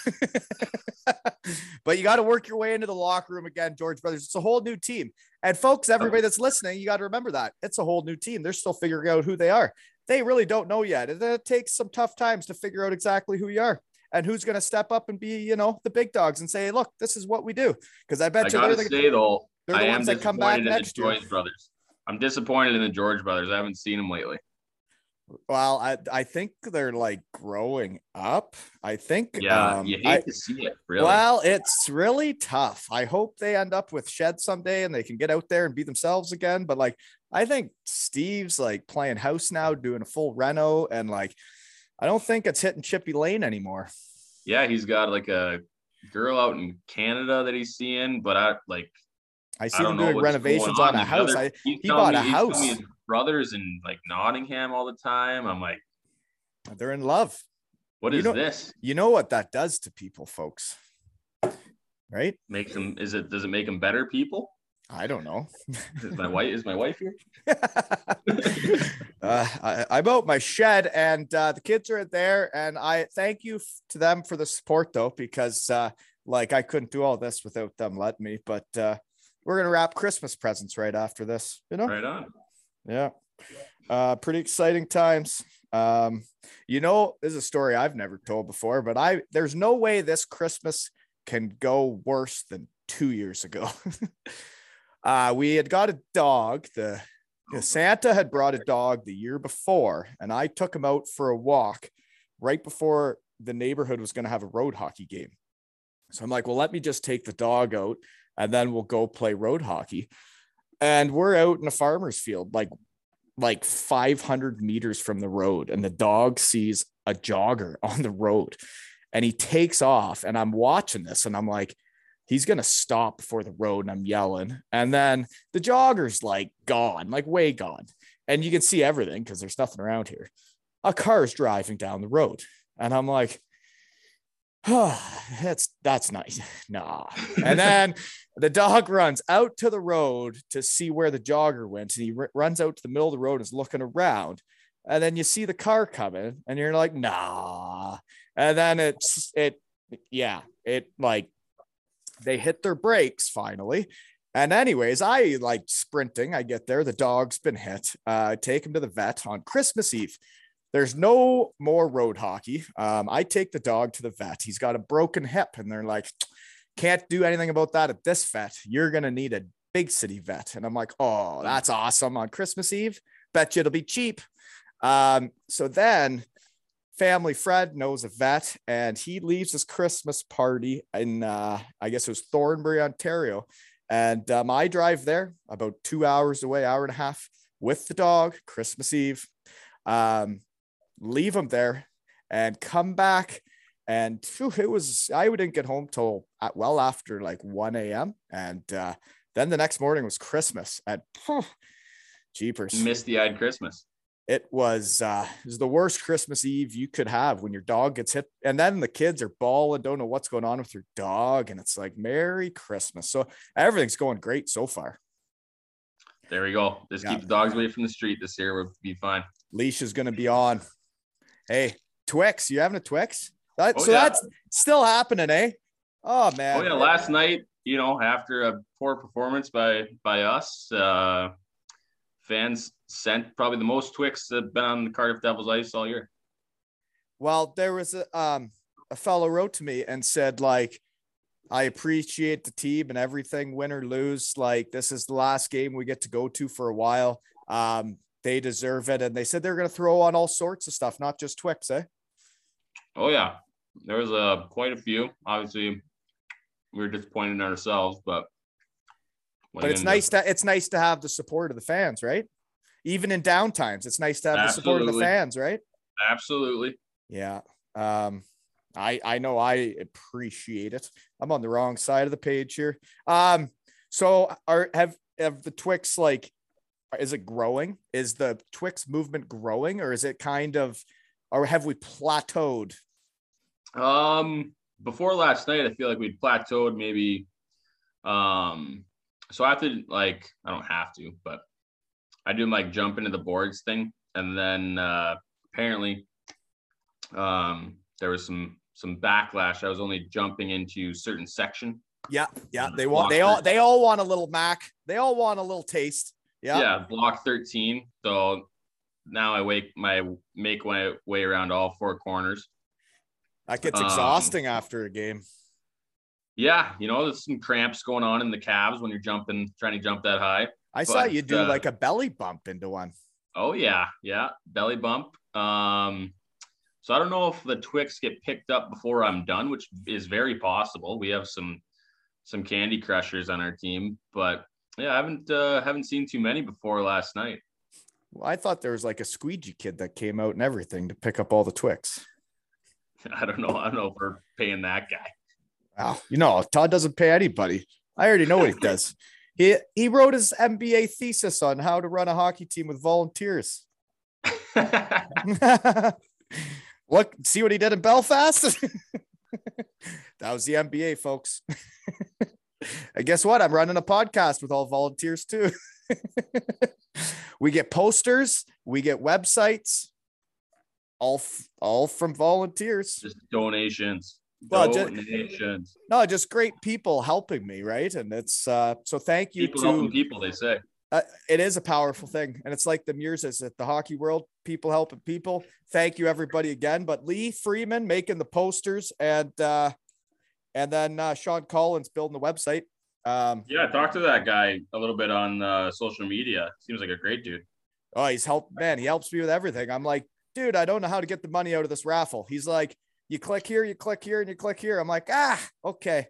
[laughs] but you got to work your way into the locker room again, George Brothers. It's a whole new team. And folks, everybody that's listening, you got to remember that it's a whole new team. They're still figuring out who they are. They really don't know yet. And it takes some tough times to figure out exactly who you are and who's going to step up and be, you know, the big dogs and say, look, this is what we do. Because I bet I you they're the, say, though, they're the I ones that come back next year. Brothers. I'm disappointed in the George brothers. I haven't seen them lately. Well, I I think they're like growing up. I think. Yeah, um, you hate I- to see it. Really. Well, it's really tough. I hope they end up with shed someday and they can get out there and be themselves again. But like, I think Steve's like playing house now, doing a full reno, and like, I don't think it's hitting Chippy Lane anymore. yeah, he's got like a girl out in Canada that he's seeing, but I like I I see don't them doing renovations going on a house. other- I, he bought a me- telling house. his brothers in like Nottingham all the time. I'm like, they're in love. what You is know- this? You know what that does to people, folks, right? Makes them? Is it? Does it make them better people? I don't know. [laughs] Is my wife? Is my wife here? [laughs] uh, I, I'm out my shed and uh, the kids are there. And I thank you to them for the support though, because uh, like I couldn't do all this without them letting me. But uh, we're going to wrap Christmas presents right after this, you know? Right on. Yeah. Uh, pretty exciting times. Um, you know, this is a story I've never told before, but I there's no way this Christmas can go worse than two years ago. [laughs] uh, we had got a dog. The, the Santa had brought a dog the year before, and I took him out for a walk right before the neighborhood was going to have a road hockey game. So I'm like, well, let me just take the dog out and then we'll go play road hockey. And we're out in a farmer's field, like like 500 meters from the road, and the dog sees a jogger [laughs] on the road, and he takes off. And I'm watching this, and I'm like, he's gonna stop before the road, and I'm yelling. And then the jogger's like gone, like way gone, and you can see everything because there's nothing around here. A car's driving down the road, and I'm like, [sighs] that's that's nice. [laughs] Nah. [laughs] And then the dog runs out to the road to see where the jogger went, and he r- runs out to the middle of the road and is looking around. And then you see the car coming, and you're like, nah. And then it's it, yeah, it like they hit their brakes finally. And anyways, I like sprinting. I get there. The dog's been hit. Uh, I take him to the vet on Christmas Eve. There's no more road hockey. Um, I take the dog to the vet. He's got a broken hip, and they're like, can't do anything about that at this vet. You're gonna need a big city vet. And I'm like, oh, that's awesome on Christmas Eve. Bet you it'll be cheap. Um, so then family Fred knows a vet and he leaves his Christmas party in uh, I guess it was Thornbury, Ontario. And um, I drive there about two hours away, hour and a half with the dog, Christmas Eve. Um, leave him there and come back and phew, it was I didn't get home till at, well after like 1 a.m. And uh, then the next morning was Christmas and phew, jeepers. Misty eyed Christmas. It was uh it was the worst Christmas Eve you could have when your dog gets hit, and then the kids are bawling, don't know what's going on with your dog, and it's like Merry Christmas. So everything's going great so far. There we go. Just Yeah. keep the dogs away from the street this year. We'll be fine. Leash is gonna be on. Hey, Twix, you having a Twix? That, Oh, so yeah. that's still happening, eh? Oh man. Oh yeah, last night, you know, after a poor performance by by us, uh fans sent probably the most Twix that have been on the Cardiff Devils ice all year. Well, there was a um a fellow wrote to me and said like I appreciate the team and everything, win or lose. Like this is the last game we get to go to for a while. Um, they deserve it, and they said they're going to throw on all sorts of stuff, not just Twix, eh? Oh yeah, there was uh, quite a few. Obviously, we were disappointed in ourselves, but But it's nice to it's nice to have the support of the fans, right? Even in down times, it's nice to have the support of the fans, right? Absolutely. Yeah. Um, I I know I appreciate it. I'm on the wrong side of the page here. Um, so are have have the Twix like is it growing? Is the Twix movement growing or is it kind of or have we plateaued? Um, before last night, I feel like we'd plateaued maybe. Um, so I have to like I don't have to, but I do like jump into the boards thing, and then uh, apparently, um, there was some some backlash. I was only jumping into certain section. Yeah, yeah. They want they all they all want a little Mac. They all want a little taste. Yeah. Yeah, block thirteen. So now I wake my make my way around all four corners. That gets Um, exhausting after a game. Yeah, you know, there's some cramps going on in the calves when you're jumping, trying to jump that high. I saw you do uh, like a belly bump into one. Oh yeah, yeah, belly bump. Um, so I don't know if the Twix get picked up before I'm done, which is very possible. We have some some Candy Crushers on our team, but yeah, I haven't uh, haven't seen too many before last night. Well, I thought there was like a squeegee kid that came out and everything to pick up all the Twix. [laughs] I don't know. I don't know if we're paying that guy. Wow, you know, Todd doesn't pay anybody. I already know what he does. [laughs] He he wrote his MBA thesis on how to run a hockey team with volunteers. [laughs] Look, see what he did in Belfast? that was the MBA, folks. And guess what? I'm running a podcast with all volunteers too. [laughs] we get posters, we get websites, all f- all from volunteers. Just donations. Well, donations. No, just great people helping me, right? And it's uh so thank you people to helping people, they say. uh, it is a powerful thing and it's like the Mears is at the hockey world people helping people thank you everybody again but lee freeman making the posters and uh and then uh sean collins building the website. Um Yeah, talk to that guy a little bit on uh, social media. Seems like a great dude. oh he's helped man he helps me with everything. I'm like dude i don't know how to get the money out of this raffle. He's like you click here you click here and you click here. I'm like ah okay.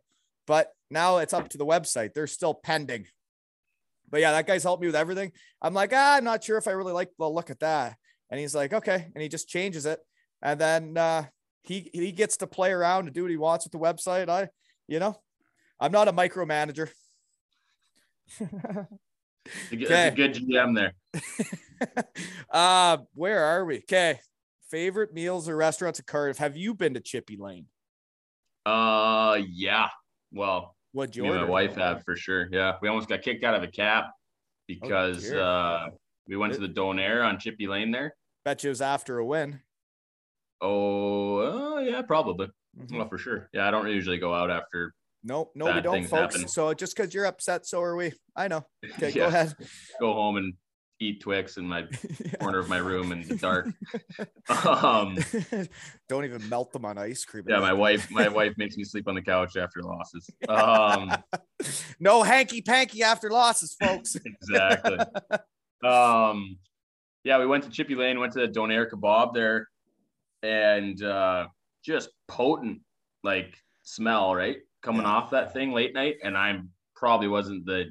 But now it's up to the website. They're still pending. But yeah that guy's helped me with everything. I'm like ah i'm not sure if i really like the look at that. And he's like okay. And he just changes it. And then uh he he gets to play around and do what he wants with the website i you know i'm not a micromanager [laughs] It's a good- Okay. a good GM there. [laughs] uh where are we okay favorite meals or restaurants in cardiff have you been to chippy lane Uh, yeah. Well, what'd you me and order my wife have for sure. Yeah, we almost got kicked out of a cab because dear. uh, we went to the Donair on Chippy Lane there. bet you it was after a win Oh, uh, yeah, probably. Mhm. Well, for sure. Yeah, I don't usually go out after. Nope, no, we don't, folks. happen. So just because you're upset, so are we. I know. [laughs] Okay, go ahead. Go home and eat Twix in my [laughs] corner of my room in the dark. [laughs] um, don't even melt them on ice cream. yeah, my wife, my wife makes me sleep on the couch after losses. Um, no hanky panky after losses, folks. exactly. Um, yeah, we went to Chippy Lane, went to the Donair Kebab there, and uh, just potent like smell, right, coming Yeah. off that thing late night. And I probably wasn't the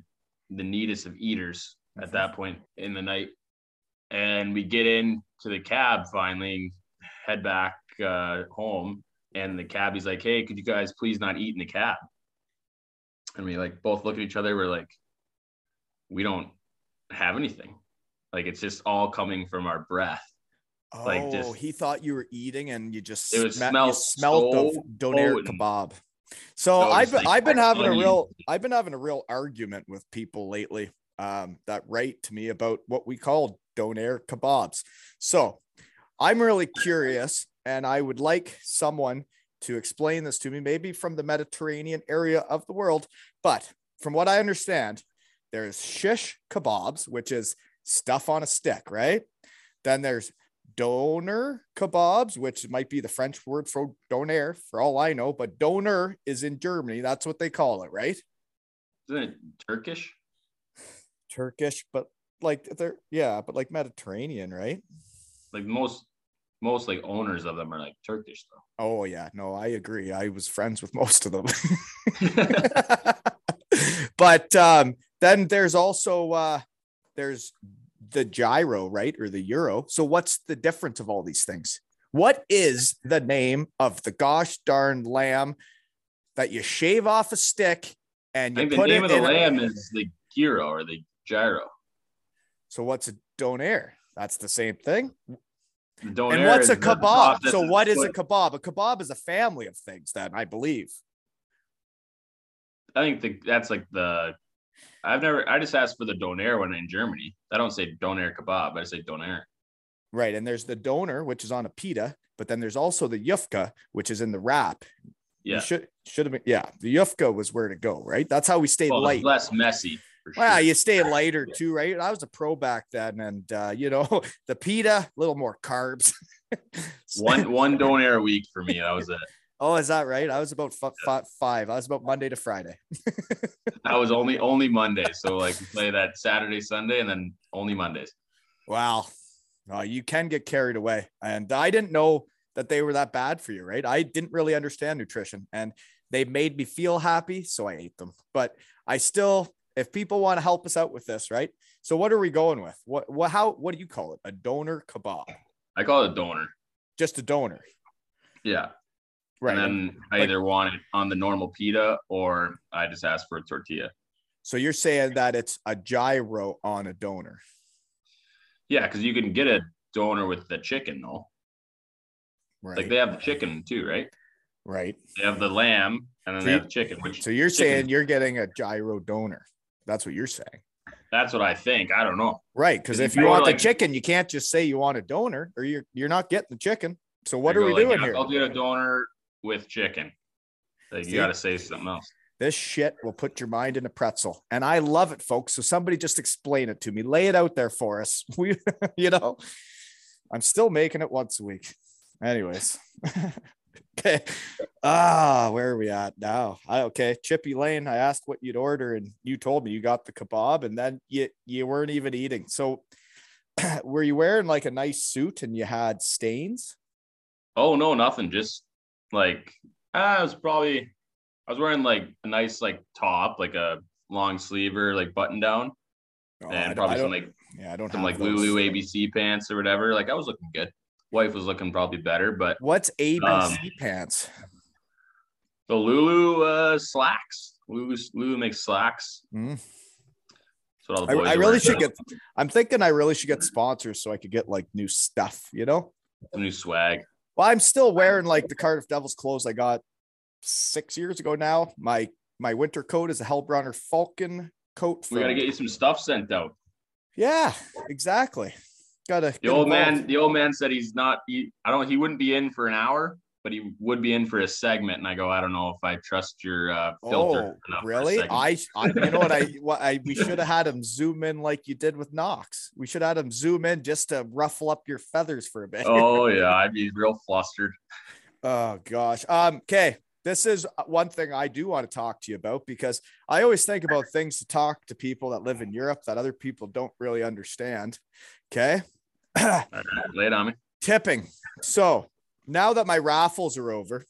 the neatest of eaters at that point in the night. And we get in to the cab finally, head back uh, home, and the cabbie's like, "Hey, could you guys please not eat in the cab?" And we like both look at each other. We're like, "We don't have anything. Like it's just all coming from our breath." Oh, Like, just- he thought you were eating, and you just It was sma- you smelled smelled the so donair kebab. So I've been, like, I've been having a real I've been having a real argument with people lately um, that write to me about what we call donair kebabs. So I'm really curious, and I would like someone to explain this to me, maybe from the Mediterranean area of the world. But from what I understand, there's shish kebabs, which is stuff on a stick, right? Then there's doner kebabs, which might be the French word for donair, for all I know, but doner is in Germany. That's what they call it, right? Isn't it Turkish? Turkish, but like they're yeah, but like Mediterranean, right? Like most most like owners of them are like Turkish though. Oh yeah, no, I agree. I was friends with most of them. [laughs] [laughs] but um, then there's also uh, there's the gyro, right, or the euro. So what's the difference of all these things? What is the name of the gosh darn lamb that you shave off a stick and I you think the put name it of the in? a- lamb is the gyro or the gyro. so what's a donair? That's the same thing. The donair and what's a kebab? So what is a kebab? A kebab is a family of things, then I believe. I think the, that's like the. I've never. I just asked for the donair when in Germany. I don't say donair kebab. I say donair. Right. And there's the donor, which is on a pita, but then there's also the yufka, which is in the wrap. You Yeah. should should have been yeah. The yufka was where to go, right? That's how we stayed Well, light. less messy. For sure. Well, you stay lighter too, right? I was a pro back then, and uh, you know, [laughs] the pita, a little more carbs. [laughs] one one donair a week for me. That was it. Oh, is that right? I was about f- fi- five. I was about Monday to Friday. [laughs] That was only only Monday. So like play that Saturday, Sunday, and then only Mondays. Wow. Uh, you can get carried away. And I didn't know that they were that bad for you, right? I didn't really understand nutrition and they made me feel happy. So I ate them. But I still, if people want to help us out with this, right? So what are we going with? What, what, how, what do you call it? A donor kebab? I call it a donor. Just a donor. Yeah. Right. And then I Like- either want it on the normal pita or I just ask for a tortilla. so you're saying that it's a gyro on a doner. Yeah, because you can get a doner with the chicken though. Right. Like they have the chicken too, right? right. They have the lamb and then So they have chicken, which So you're chicken- saying you're getting a gyro donor. That's what you're saying. that's what I think. I don't know. Right. Because If you want like- the chicken, you can't just say you want a donor or you're you're not getting the chicken. So what I are we like, doing yeah, here? I'll get a doner with chicken. Like you gotta say something else. This shit will put your mind in a pretzel. And I love it, folks. So somebody just explain it to me. Lay it out there for us. [laughs] We you know, I'm still making it once a week. Anyways. [laughs] okay. Ah, where are we at now? I okay, Chippy Lane. I asked what you'd order, and you told me you got the kebab, and then you you weren't even eating. So [clears throat] were you wearing like a nice suit and you had stains? Oh no, nothing. Just like I was probably I was wearing like a nice like top, like a long sleeve or like button down, Oh, and probably some like yeah, I don't some like those. Lulu ABC pants or whatever. Like I was looking good. Wife was looking probably better, but What's ABC Um, pants? the Lulu uh slacks. Lulu Lulu makes slacks. Mm. That's what all the I, I really should get. I'm thinking I really should get sponsors so I could get like new stuff. You know. some new swag. Well, I'm still wearing like the Cardiff Devils clothes I got six years ago now. My my winter coat is a Heilbronner Falcon coat. We gotta get you some stuff sent out. Yeah, exactly. Gotta. The old man, the old man said he's not. He, I don't. He wouldn't be in for an hour, but he would be in for a segment. And I go, I don't know if I trust your uh, filter. Oh, enough for a really? I, I, you know what I, [laughs] what I, we should have had him zoom in like you did with Knox. We should have had him zoom in just to ruffle up your feathers for a bit. oh [laughs] yeah, I'd be real flustered. Oh gosh. Um, okay. This is one thing I do want to talk to you about because I always think about things to talk to people that live in Europe that other people don't really understand. Okay. [clears throat] All right, lay it on me. Tipping. So now that my raffles are over,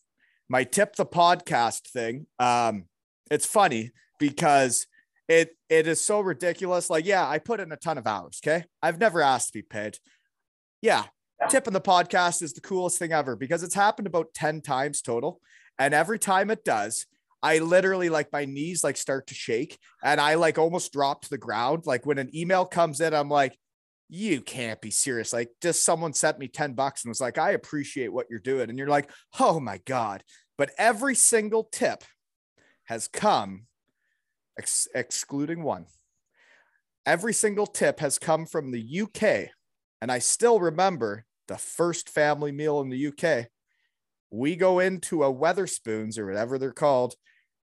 my tip the podcast thing, um, it's funny because it it is so ridiculous. Like, yeah, I put in a ton of hours. Okay. I've never asked to be paid. Yeah. Tipping the podcast is the coolest thing ever because it's happened about 10 times total. And every time it does, I literally like my knees like start to shake and I like almost drop to the ground. Like when an email comes in, I'm like, you can't be serious. Like just someone sent me 10 bucks and was like, I appreciate what you're doing. And you're like, oh my God. But every single tip has come, ex- excluding one. Every single tip has come from the UK. And I still remember the first family meal in the UK. We go into a Wetherspoons or whatever they're called.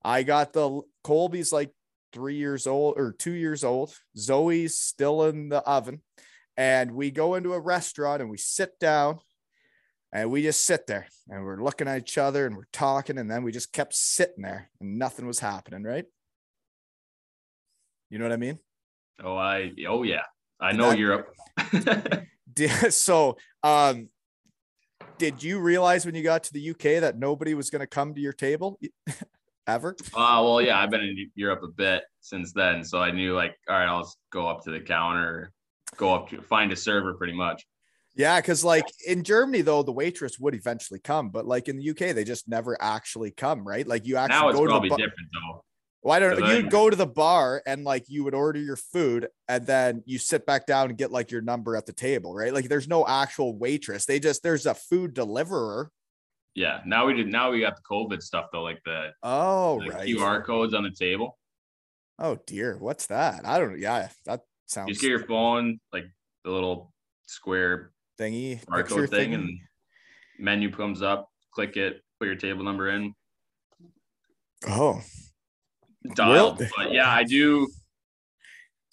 I got the Colby's like three years old or two years old. Zoe's still in the oven. And we go into a restaurant and we sit down and we just sit there and we're looking at each other and we're talking. And then we just kept sitting there and nothing was happening, right? You know what I mean? Oh, I. Oh yeah, I know that- Europe. [laughs] [laughs] So um did you realize when you got to the UK that nobody was going to come to your table [laughs] ever? Uh, well, yeah, I've been in Europe a bit since then, so I knew like, all right, I'll just go up to the counter, go up to find a server, pretty much. Yeah, because like in Germany though, the waitress would eventually come, but like in the UK, they just never actually come, right? Like you actually Now it's go to the probably bar. different though. Well, I don't know. You'd go to the bar and like you would order your food and then you sit back down and get like your number at the table, right? Like there's no actual waitress. They just there's a food deliverer. Yeah, now we did. Now we got the COVID stuff though, like the, Oh, the right. QR codes on the table. Oh dear, what's that? I don't. Yeah, that You sounds just get your phone, like the little square thingy barcode thing, thingy. and menu comes up. Click it, put your table number in, oh, dial. Really? But yeah, I do.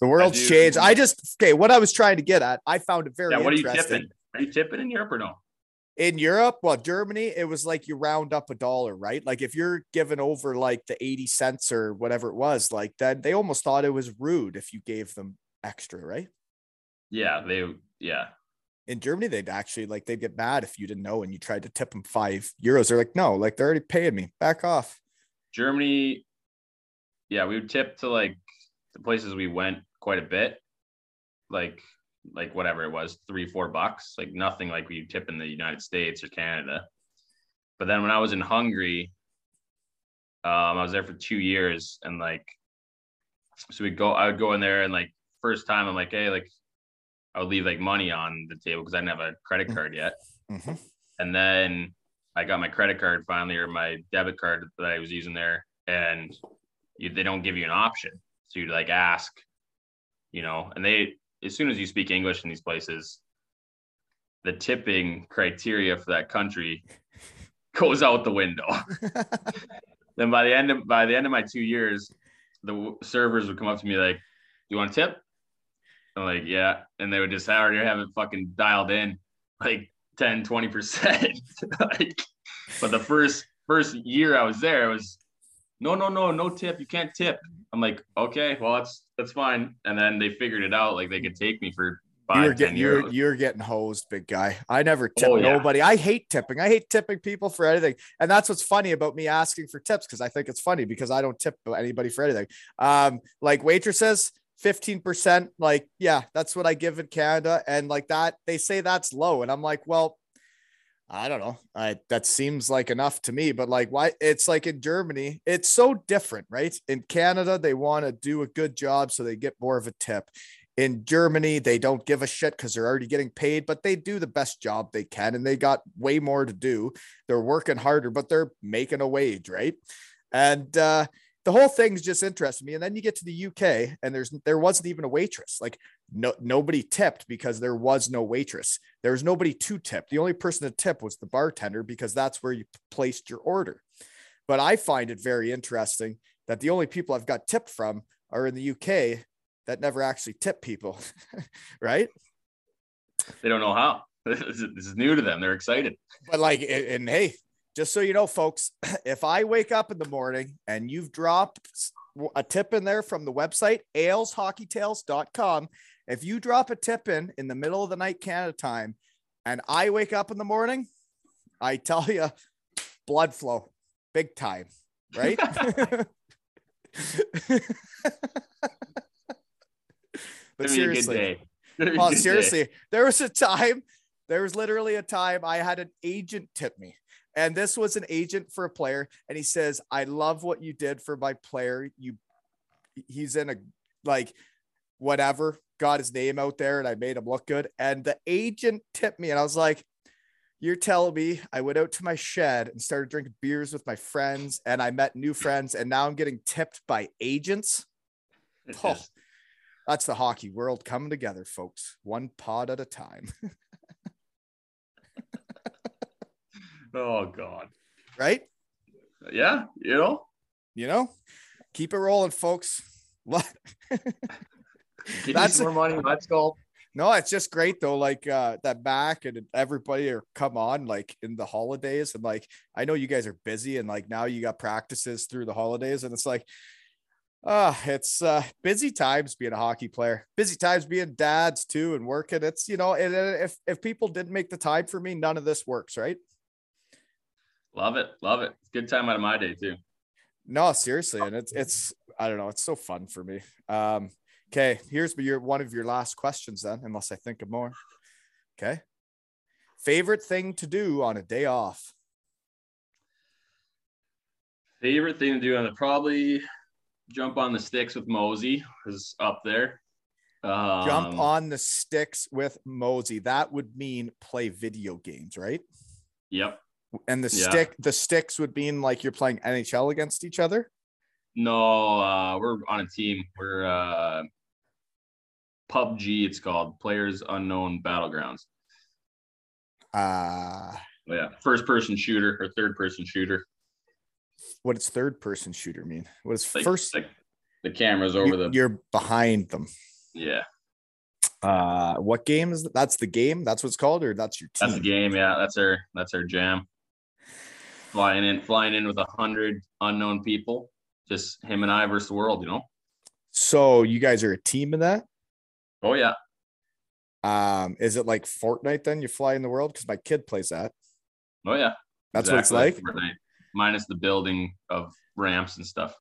the world's do. changed. I just okay. What I was trying to get at, I found it very Yeah, what are you interesting. tipping? Are you tipping in Europe or no? In Europe, well, Germany, it was like you round up a dollar, right? Like if you're giving over like the 80 cents or whatever it was, like that, they almost thought it was rude if you gave them extra, right? Yeah, they. Yeah, In Germany, they'd actually like they'd get mad if you didn't know and you tried to tip them five euros. They're like, no, like they're already paying me. Back off. Germany, yeah, we would tip to like the places we went quite a bit, like like whatever it was, three four bucks, like nothing like we tip in the United States or Canada. But then when I was in Hungary, um, I was there for two years, and like, so we go, I would go in there, and like first time, I'm like, hey, like, I would leave like money on the table because I didn't have a credit card yet, Mhm. and then I got my credit card finally, or my debit card that I was using there, and you, they don't give you an option, so you'd like ask, you know, and they as soon as you speak English in these places, the tipping criteria for that country [laughs] goes out the window. [laughs] then by the end of by the end of my two years, the servers would come up to me like, "Do you want a tip?" I'm like, "Yeah," and they would just already have it fucking dialed in, [laughs] like 10, 20 percent. like, but the first first year I was there, it was no, no, no, no tip. You can't tip. I'm like, okay, well that's that's fine. And then they figured it out, like they could take me for five, ten getting you're, you're getting hosed, big guy. I never tip Oh, yeah. nobody. I hate tipping. I hate tipping people for anything. And that's what's funny about me asking for tips because I think it's funny because I don't tip anybody for anything. Um, like waitresses, 15%, like, yeah, that's what I give in Canada. And like that, they say that's low. And I'm like, well, I don't know. I that seems like enough to me, but like why it's like in Germany, it's so different, right? In Canada, they want to do a good job so they get more of a tip. In Germany, they don't give a shit because they're already getting paid, but they do the best job they can and they got way more to do. They're working harder, but they're making a wage, right? And uh the whole thing's just interesting me. And then you get to the UK and there's there wasn't even a waitress. Like no nobody tipped because there was no waitress. There was nobody to tip. The only person to tip was the bartender because that's where you placed your order. But I find it very interesting that the only people I've got tipped from are in the UK that never actually tip people, [laughs] right? They don't know how. [laughs] This is, this is new to them. They're excited. But like, and, and hey, just so you know, folks, [clears throat] if I wake up in the morning and you've dropped a tip in there from the website, aleshockeytales.com, if you drop a tip in in the middle of the night Canada time and I wake up in the morning, I tell you, blood flow, big time, right? [laughs] [laughs] but It's gonna be a good seriously, day. It's gonna be a Oh, good day. seriously, there was a time, there was literally a time I had an agent tip me. And this was an agent for a player. And he says, I love what you did for my player. You he's in a like whatever, got his name out there, and I made him look good. And the agent tipped me, and I was like, You're telling me I went out to my shed and started drinking beers with my friends, and I met new friends, and now I'm getting tipped by agents. Oh. That's the hockey world coming together, folks, one pod at a time. [laughs] oh god. right? Yeah, you know, You know, keep it rolling, folks. [laughs] That's- more money. Let's go. no, it's just great though. Like uh that back and everybody are come on like in the holidays. And like I know you guys are busy and like now you got practices through the holidays, and it's like uh it's uh busy times being a hockey player, busy times being dads too and working. It's you know, and and if if people didn't make the time for me, none of this works, right? Love it. Love it. It's Good time out of my day too. No, seriously, and it's it's I don't know, it's so fun for me. Um, okay, here's your one of your last questions then, unless I think of more. Okay. Favorite thing to do on a day off? Favorite thing to do on the probably jump on the sticks with Mosey is up there. Um, Jump on the sticks with Mosey. That would mean play video games, right? Yep. And the Yeah. stick, the sticks would mean like you're playing NHL against each other. No, uh, we're on a team. We're uh, PUBG. It's called Players Unknown Battlegrounds. Uh Yeah, first person shooter or third person shooter. what does third person shooter mean? What is Like, first? like the cameras over you- the You're behind them. yeah. Uh, what game is that? That's the game. That's what's called, or that's your team. That's the game. Yeah, that's our that's our jam. Flying in, flying in with a hundred unknown people. Just him and I versus the world. You know. So you guys are a team in that? Oh yeah. Um, is it like Fortnite then? You fly in the world because my kid plays that. Oh yeah, That's what it's like. Fortnite, minus the building of ramps and stuff.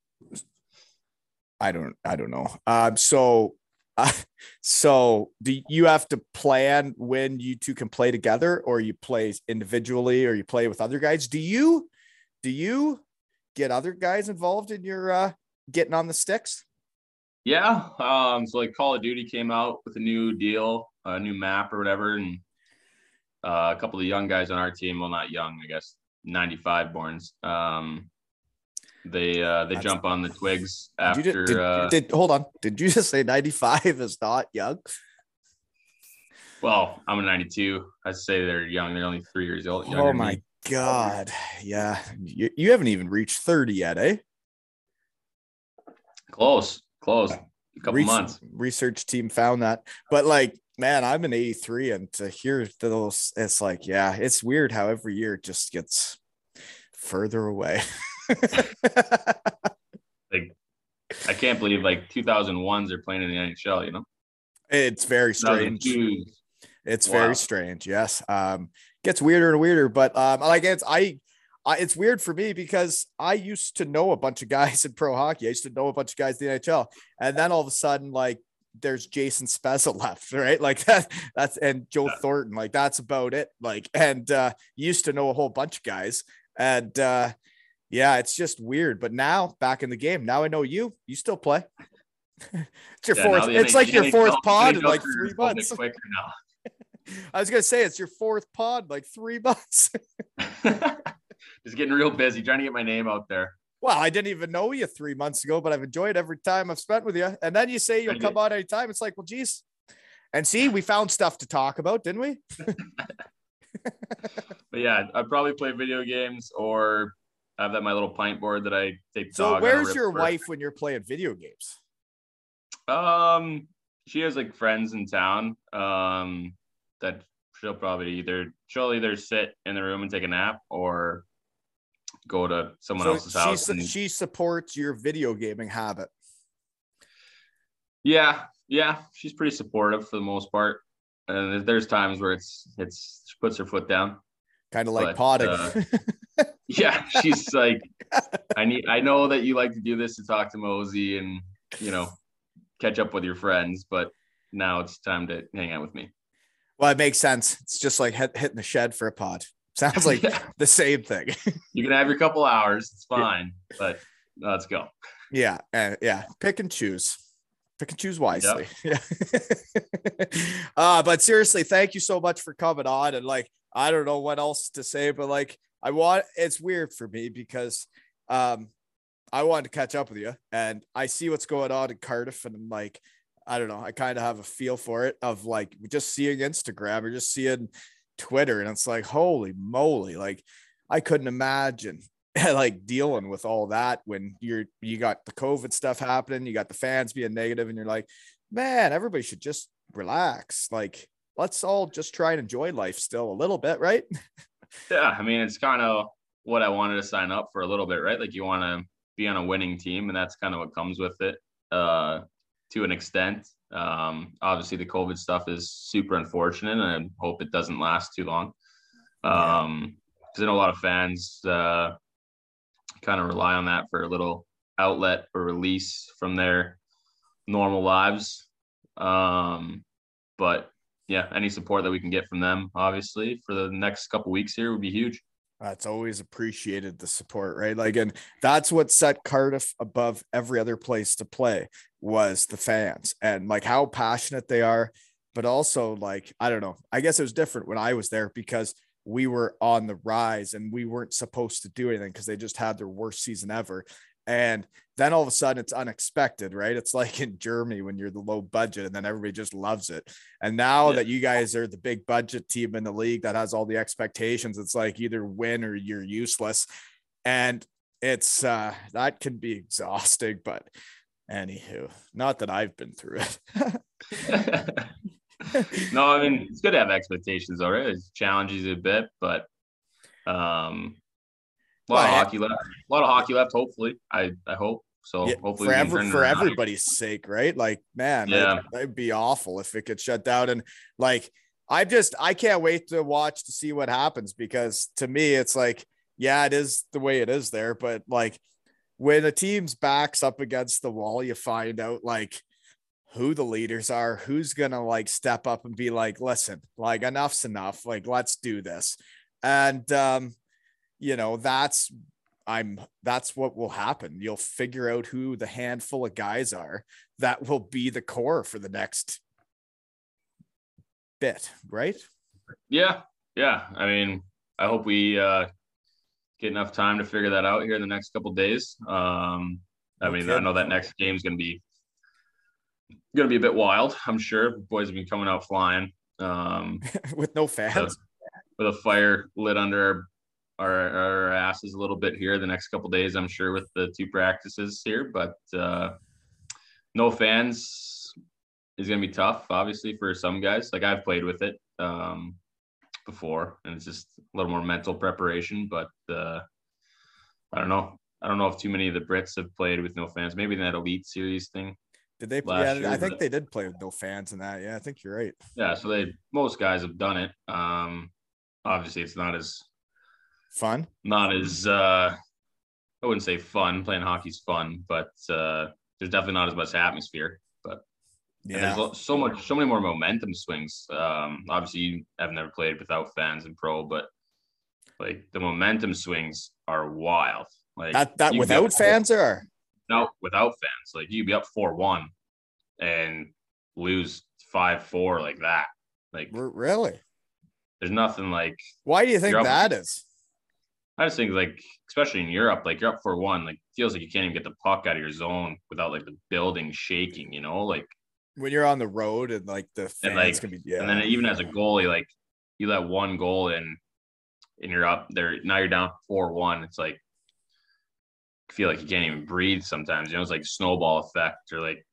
I don't. I don't know. Um, so, uh, [laughs] so do you have to plan when you two can play together, or you play individually, or you play with other guys? Do you? Do you get other guys involved in your uh, getting on the sticks? Yeah. Um, so like Call of Duty came out with a new deal, a new map or whatever, and uh, a couple of young guys on our team, well, not young, I guess, 95 borns. Um, they uh, they That's- jump on the twigs after. ju- did, uh, did- hold on? Did you just say ninety five is not young? well, I'm a 92. I'd say they're young. They're only three years old. Oh my god! Yeah, you, you haven't even reached thirty yet, eh? Close, close. A couple Res- months. Research team found that, but like, man, I'm an 83, and to hear those, it's like, yeah, it's weird how every year it just gets further away. [laughs] I can't believe like 2001s are playing in the NHL. You know, it's very strange. It's Wow. very strange. Yes. Um, gets weirder and weirder, but um, like it's I, I, it's weird for me because I used to know a bunch of guys in pro hockey. I used to know a bunch of guys in the NHL, and then all of a sudden, like there's Jason Spezza [laughs] left, right? Like that. That's and Joe Yeah. Thornton. Like that's about it. Like and uh, used to know a whole bunch of guys, and uh, yeah, it's just weird. But now back in the game, now I know you. You still play. [laughs] it's your Yeah, fourth. It's like your fourth pod in like three is going a bit months. [laughs] I was gonna say it's your fourth pod, like three months. [laughs] Just getting real busy, trying to get my name out there. well, I didn't even know you three months ago, but I've enjoyed every time I've spent with you. And then you say you'll come on anytime. It's like, well, geez. And see, we found stuff to talk about, didn't we? But yeah, I'd probably play video games or have that my little pint board that I take. So dog on a where's your wife when you're playing video games? Um, she has like friends in town. Um, that she'll probably either she'll either sit in the room and take a nap or go to someone So else's she, house. su- and- she supports your video gaming habit. yeah, yeah, she's pretty supportive for the most part. And there's times where it's it's she puts her foot down. Kind of like But, potting. uh, [laughs] Yeah, she's like, I need. I know that you like to do this to talk to Mosey and you know catch up with your friends, but now it's time to hang out with me. well, it makes sense. It's just like hit, hitting the shed for a pod. Sounds like Yeah. [laughs] the same thing. you can have your couple hours. It's fine, but let's go. Yeah, and yeah, pick and choose. Pick and choose wisely. Yeah. [laughs] uh, but seriously, thank you so much for coming on. And like, I don't know what else to say, but like, I want it's weird for me because um I wanted to catch up with you and I see what's going on in Cardiff and I'm like, I don't know, I kind of have a feel for it of like just seeing Instagram or just seeing Twitter, and it's like, holy moly, like I couldn't imagine [laughs] like dealing with all that when you're you got the COVID stuff happening, you got the fans being negative, and you're like, man, everybody should just relax. Like, let's all just try and enjoy life still a little bit, right? [laughs] Yeah, I mean, it's kind of what I wanted to sign up for a little bit, right? Like you want to be on a winning team, and that's kind of what comes with it, uh, to an extent. Um, obviously, the COVID stuff is super unfortunate, and I hope it doesn't last too long. Yeah. Um, because I know a lot of fans uh, kind of rely on that for a little outlet or release from their normal lives. Um, but yeah, any support that we can get from them, obviously, for the next couple weeks here would be huge. That's always appreciated the support, right? Like, and that's what set Cardiff above every other place to play was the fans and like how passionate they are, but also like, I don't know, I guess it was different when I was there because we were on the rise and we weren't supposed to do anything because they just had their worst season ever. And then all of a sudden it's unexpected, right? It's like in Germany when you're the low budget and then everybody just loves it. And now Yeah. that you guys are the big budget team in the league that has all the expectations, it's like either win or you're useless. And it's uh that can be exhausting, but anywho, not that I've been through it. [laughs] no, I mean it's good to have expectations, all right. It challenges you a bit, but um, a lot Well, of hockey left. A lot of hockey left. Hopefully, I I hope So Yeah, hopefully for ever, for everybody's sake, right? Like, man, Yeah. that'd be awful if it gets shut down. And like, I just, I can't wait to watch to see what happens because to me, it's like, yeah, it is the way it is there, but like when a team's backs up against the wall, you find out like who the leaders are, who's gonna like step up and be like, listen, like enough's enough, like let's do this, and um, you know, that's I'm that's what will happen. You'll figure out who the handful of guys are that will be the core for the next bit, right? Yeah, yeah. I mean, I hope we uh, get enough time to figure that out here in the next couple days. Um, I mean, I know that next game's gonna be gonna be a bit wild. I'm sure boys have been coming out flying um, [laughs] With no fans. with a fire lit under our, our, our asses a little bit here the next couple days. I'm sure with the two practices here, but uh, no fans is gonna be tough, obviously for some guys. Like I've played with it um, before, and it's just a little more mental preparation. But uh, I don't know. I don't know if too many of the Brits have played with no fans. Maybe in that Elite Series thing. Did they? Yeah, year, I think but- they did play with no fans in that. Yeah, I think you're right. Yeah, so they most guys have done it. Um, obviously, it's not as Fun. not as uh, I wouldn't say fun. Playing hockey's fun, but uh, there's definitely not as much atmosphere. But Yeah. there's so much, so many more momentum swings. Um, obviously, you have never played without fans in pro, but like the momentum swings are wild. Like That that you could be without up fans or No, without fans. Like you could be up four one and lose five four like that. Like really? there's nothing like Why do you think that is? I just think like especially in Europe, like you're up for one, like feels like you can't even get the puck out of your zone without like the building shaking, you know, like When you're on the road and like the fans And, like- can be yeah. and then even as a goalie, like you let one goal in and you're up there now you're down four one. It's like I feel like you can't even breathe sometimes, you know, it's like snowball effect or like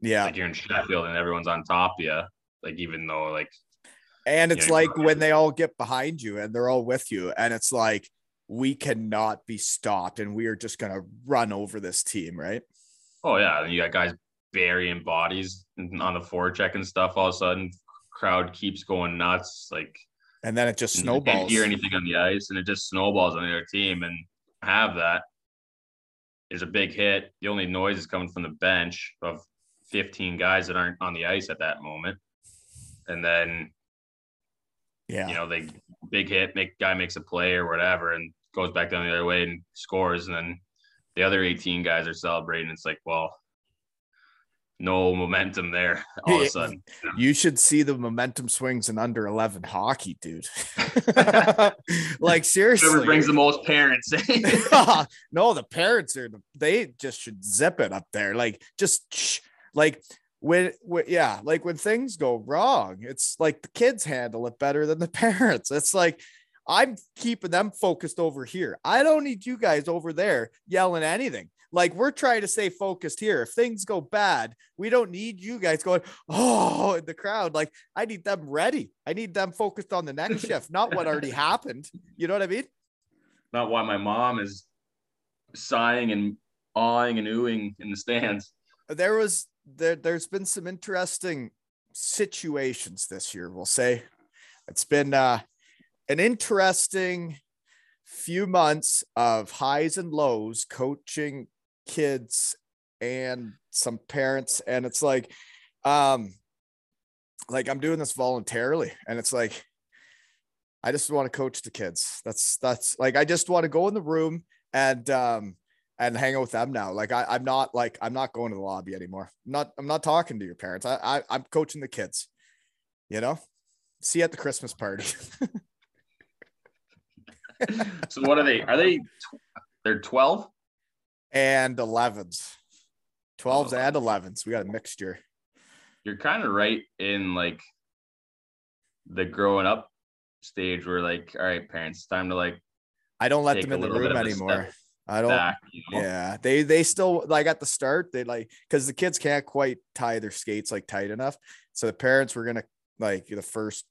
yeah. like you're in Sheffield and everyone's on top of you. Like even though like And it's Yeah, like when they all get behind you and they're all with you, and it's like we cannot be stopped, and we are just gonna run over this team, right? Oh yeah, and you got guys burying bodies on the forecheck and stuff. All of a sudden, crowd keeps going nuts. Like And then it just snowballs. you can't hear anything on the ice, and it just snowballs on the other team. And have that. There's a big hit. The only noise is coming from the bench of 15 guys that aren't on the ice at that moment. And then Yeah. you know they big hit, make guy makes a play or whatever, and goes back down the other way and scores, and then the other 18 guys are celebrating. It's like, well, no momentum there [laughs] all of a sudden. You should see the momentum swings in under 11 hockey, dude. [laughs] like seriously. Whoever brings the most parents. [laughs] no, the parents are they just should zip it up there. Like just shh. like when, when yeah, like when things go wrong, it's like the kids handle it better than the parents. It's like I'm keeping them focused over here. I don't need you guys over there yelling anything. Like we're trying to stay focused here. If things go bad, we don't need you guys going, oh, in the crowd. Like I need them ready. I need them focused on the next [laughs] shift, not what already happened. You know what I mean? Not why my mom is sighing and awing and oohing in the stands. there was there there's been some interesting situations this year we'll say it's been uh an interesting few months of highs and lows coaching kids and some parents and it's like um like i'm doing this voluntarily and it's like i just want to coach the kids that's that's like i just want to go in the room and um and hang out with them now. Like I, I'm not like I'm not going to the lobby anymore. I'm not I'm not talking to your parents. I, I I'm coaching the kids. You know, see you at the Christmas party. [laughs] [laughs] So what are they? Are they? They're 12. and 11s, 12s and 11s. We got a mixture. You're kind of right in like the growing up stage where like, all right, parents, it's time to like I don't let them in the room of a step anymore. I don't. back. You know? Yeah, they they still like at the start they like because the kids can't quite tie their skates like tight enough. So the parents were gonna like the first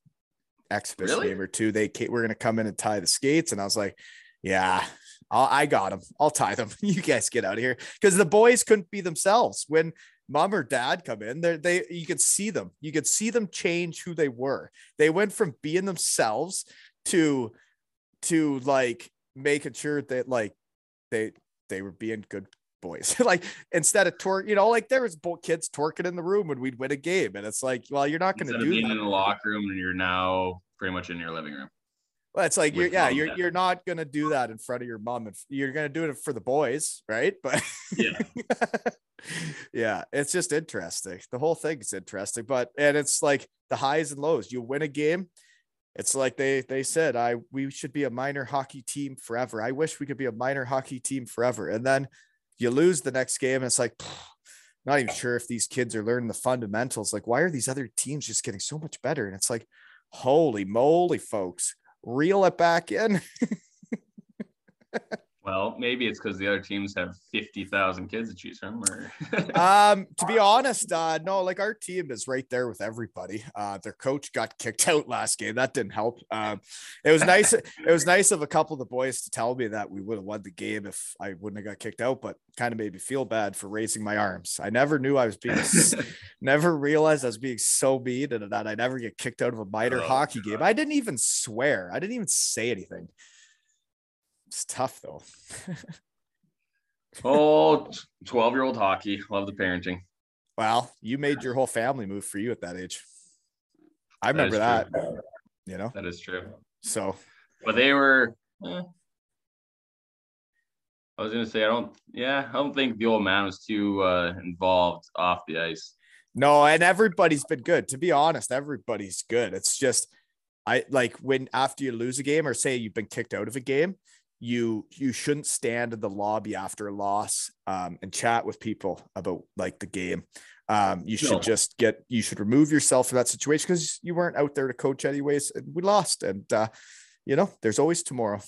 exhibition Really? game or two. They were gonna come in and tie the skates, and I was like, yeah, I'll, I got them. I'll tie them. [laughs] You guys get out of here because the boys couldn't be themselves when mom or dad come in. They they you could see them. You could see them change who they were. They went from being themselves to to like making sure that like they they were being good boys. [laughs] like instead of torque, you know, like there was both kids twerking in the room when we'd win a game, and it's like, well, you're not going to do being that. in the locker room and you're now pretty much in your living room. Well, it's like you're yeah, you're dad. you're not gonna do that in front of your mom, and you're gonna do it for the boys, right? [laughs] But Yeah. [laughs] yeah, it's just interesting. The whole thing is interesting, but and it's like the highs and lows. You win a game, it's like they they said, I we should be a minor hockey team forever. I wish we could be a minor hockey team forever, and then you lose the next game, and it's like. Not even sure if these kids are learning the fundamentals. Like, why are these other teams just getting so much better? And it's like, holy moly, folks, reel it back in. [laughs] Well, maybe it's because the other teams have 50,000 kids to choose from. Or [laughs] um, to be honest, uh, no, like our team is right there with everybody. Uh, their coach got kicked [laughs] out last game. That didn't help. Um, it was nice. it was nice of a couple of the boys to tell me that we would have won the game if I wouldn't have got kicked out, but kind of made me feel bad for raising my arms. I never knew I was being, [laughs] never realized I was being so mean and that I'd never get kicked out of a minor Oh, hockey game. I didn't even swear. I didn't even say anything. It's tough though. [laughs] oh, [laughs] 12 year old hockey. Love the parenting. Well, you made your whole family move for you at that age. I remember that, true. you know. That is true. So But they were. eh. I was gonna say I don't. Yeah, I don't think the old man was too uh, involved off the ice. no, and everybody's been good. To be honest, everybody's good. It's just I like when after you lose a game or say you've been kicked out of a game, you you shouldn't stand in the lobby after a loss um, and chat with people about like the game. Um, you should No. just get you should remove yourself from that situation because you weren't out there to coach anyways. And we lost, and uh, you know there's always tomorrow.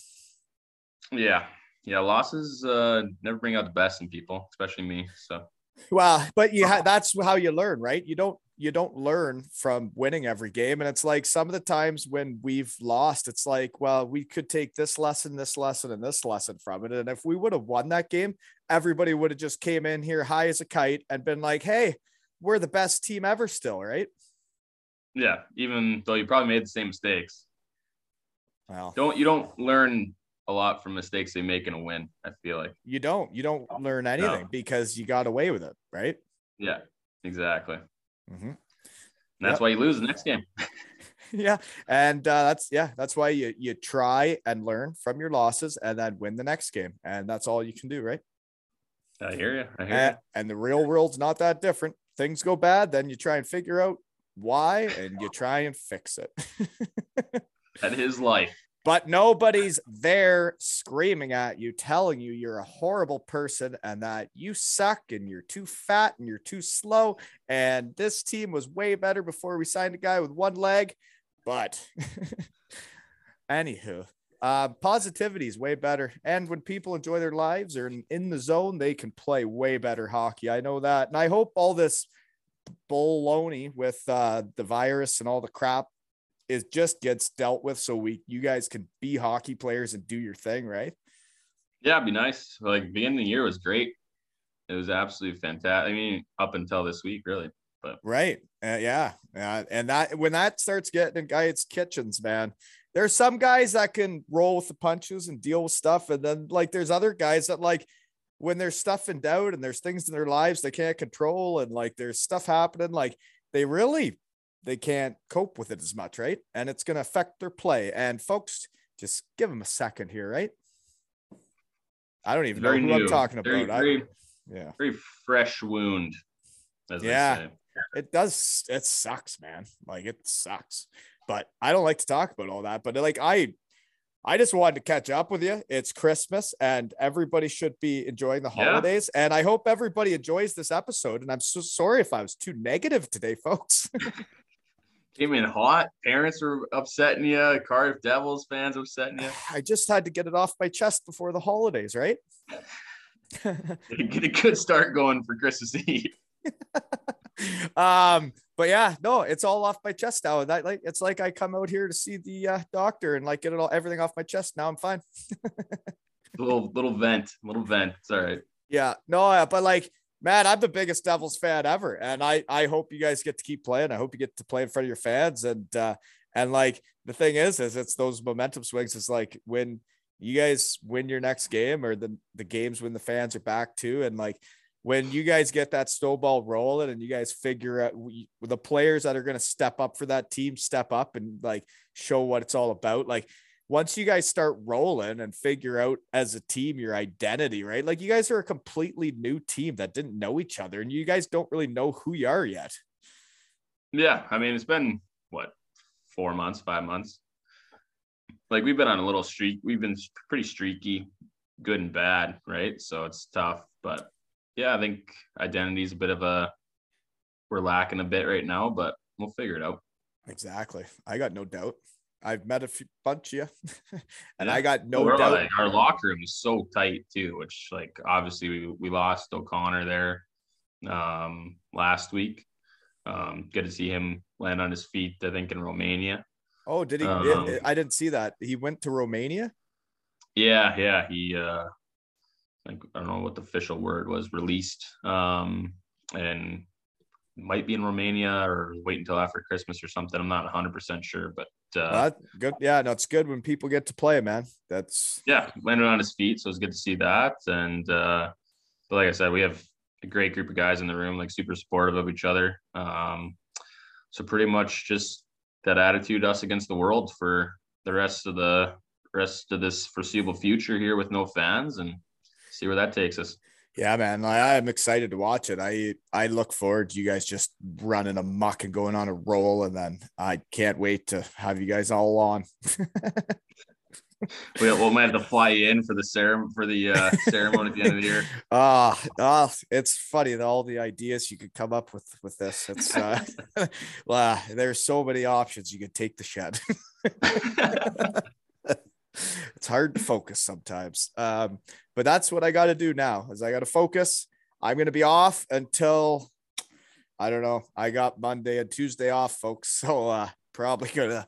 Yeah, yeah. Losses uh, never bring out the best in people, especially me. So Well, but you ha- [laughs] that's how you learn, right? You don't you don't learn from winning every game, and it's like some of the times when we've lost, it's like, well, we could take this lesson, this lesson, and this lesson from it, and if we would have won that game, everybody would have just came in here high as a kite and been like, hey, we're the best team ever, still, right? yeah, even though you probably made the same mistakes, Well, don't you don't learn a lot from mistakes they make in a win. I feel like. you don't you don't learn anything because you got away with it, right? Yeah, exactly. Mm-hmm. And that's Yep. why you lose the next game. [laughs] yeah and uh, that's yeah that's why you you try and learn from your losses and then win the next game and that's all you can do right I hear you. I hear and, and the real world's not that different things go bad then you try and figure out why and you try and fix it you. [laughs] That is life. But nobody's there screaming at you telling you you're a horrible person and that you suck and you're too fat and you're too slow. And this team was way better before we signed a guy with one leg but [laughs] anywho uh, positivity is way better. And when people enjoy their lives or in, in the zone they can play way better hockey. I know that. And i hope all this baloney with uh, the virus and all the crap is just gets dealt with so we you guys can be hockey players and do your thing right Yeah, it'd be nice. Like beginning of the year was great. It was absolutely fantastic. I mean, up until this week, really. But right uh, yeah uh, and that when that starts getting in guys kitchens man there's some guys that can roll with the punches and deal with stuff and then like there's other guys that like when there's stuff in doubt and there's things in their lives they can't control and like there's stuff happening like they really they can't cope with it as much right and it's going to affect their play and folks just give them a second here right i don't even know Very who new. i'm talking very, about I- very, yeah very fresh wound. As Yeah. Say. it does it sucks man like it sucks but i don't like to talk about all that but like i i just wanted to catch up with you it's christmas and everybody should be enjoying the Yeah. holidays and i hope everybody enjoys this episode and i'm so sorry if i was too negative today folks [laughs] Came in hot. Parents were upsetting you. Cardiff Devils fans upsetting you. i just had to get it off my chest before the holidays right [laughs] Get a good start going for Christmas Eve. [laughs] um but yeah no it's all off my chest now that like it's like i come out here to see the uh, doctor and like get it all everything off my chest now i'm fine [laughs] little little vent, little vent. It's all right. Yeah, no, but like, man, I'm the biggest Devils fan ever, and I I hope you guys get to keep playing. I hope you get to play in front of your fans, and uh, and like the thing is, is it's those momentum swings. Is like when you guys win your next game, or the the games when the fans are back too, and like when you guys get that snowball rolling and you guys figure out we, the players that are going to step up for that team step up and like show what it's all about like once you guys start rolling and figure out as a team your identity right like you guys are a completely new team that didn't know each other and you guys don't really know who you are yet yeah i mean it's been what four months five months like we've been on a little streak we've been pretty streaky good and bad right so it's tough but yeah, I think identity is a bit of a we're lacking a bit right now, but we'll figure it out. Exactly. I got no doubt. I've met a few, bunch of you, [laughs] and yeah. I got no doubt. Like, our locker room is so tight too, which like obviously we, we lost O'Connor there um, last week. Um, good to see him land on his feet. I think in Romania. Oh, did he? Um, I didn't see that. He went to Romania. Yeah, yeah. He uh, like I don't know what the official word was released, um, and might be in Romania or wait until after Christmas or something. I'm not 100 percent sure, but uh, good. Yeah, no, it's good when people get to play, man. That's yeah, landed on his feet, so it's good to see that. And uh, but like I said, we have a great group of guys in the room, like super supportive of each other. Um, so pretty much just that attitude, us against the world for the rest of the rest of this foreseeable future here with no fans and see where that takes us. Yeah, man, I, am excited to watch it. I I look forward to you guys just running amok and going on a roll, and then I can't wait to have you guys all on. we, we might have to fly you in for the ceremony for the uh, [laughs] ceremony at the end of the year. Ah, uh, uh, it's funny that all the ideas you could come up with with this. It's uh, [laughs] well, there's so many options you could take the shed [laughs] it's hard to focus sometimes. Um, but that's what I got to do now is I got to focus. I'm going to be off until I don't know. I got Monday and Tuesday off, folks. [laughs] So uh, probably going to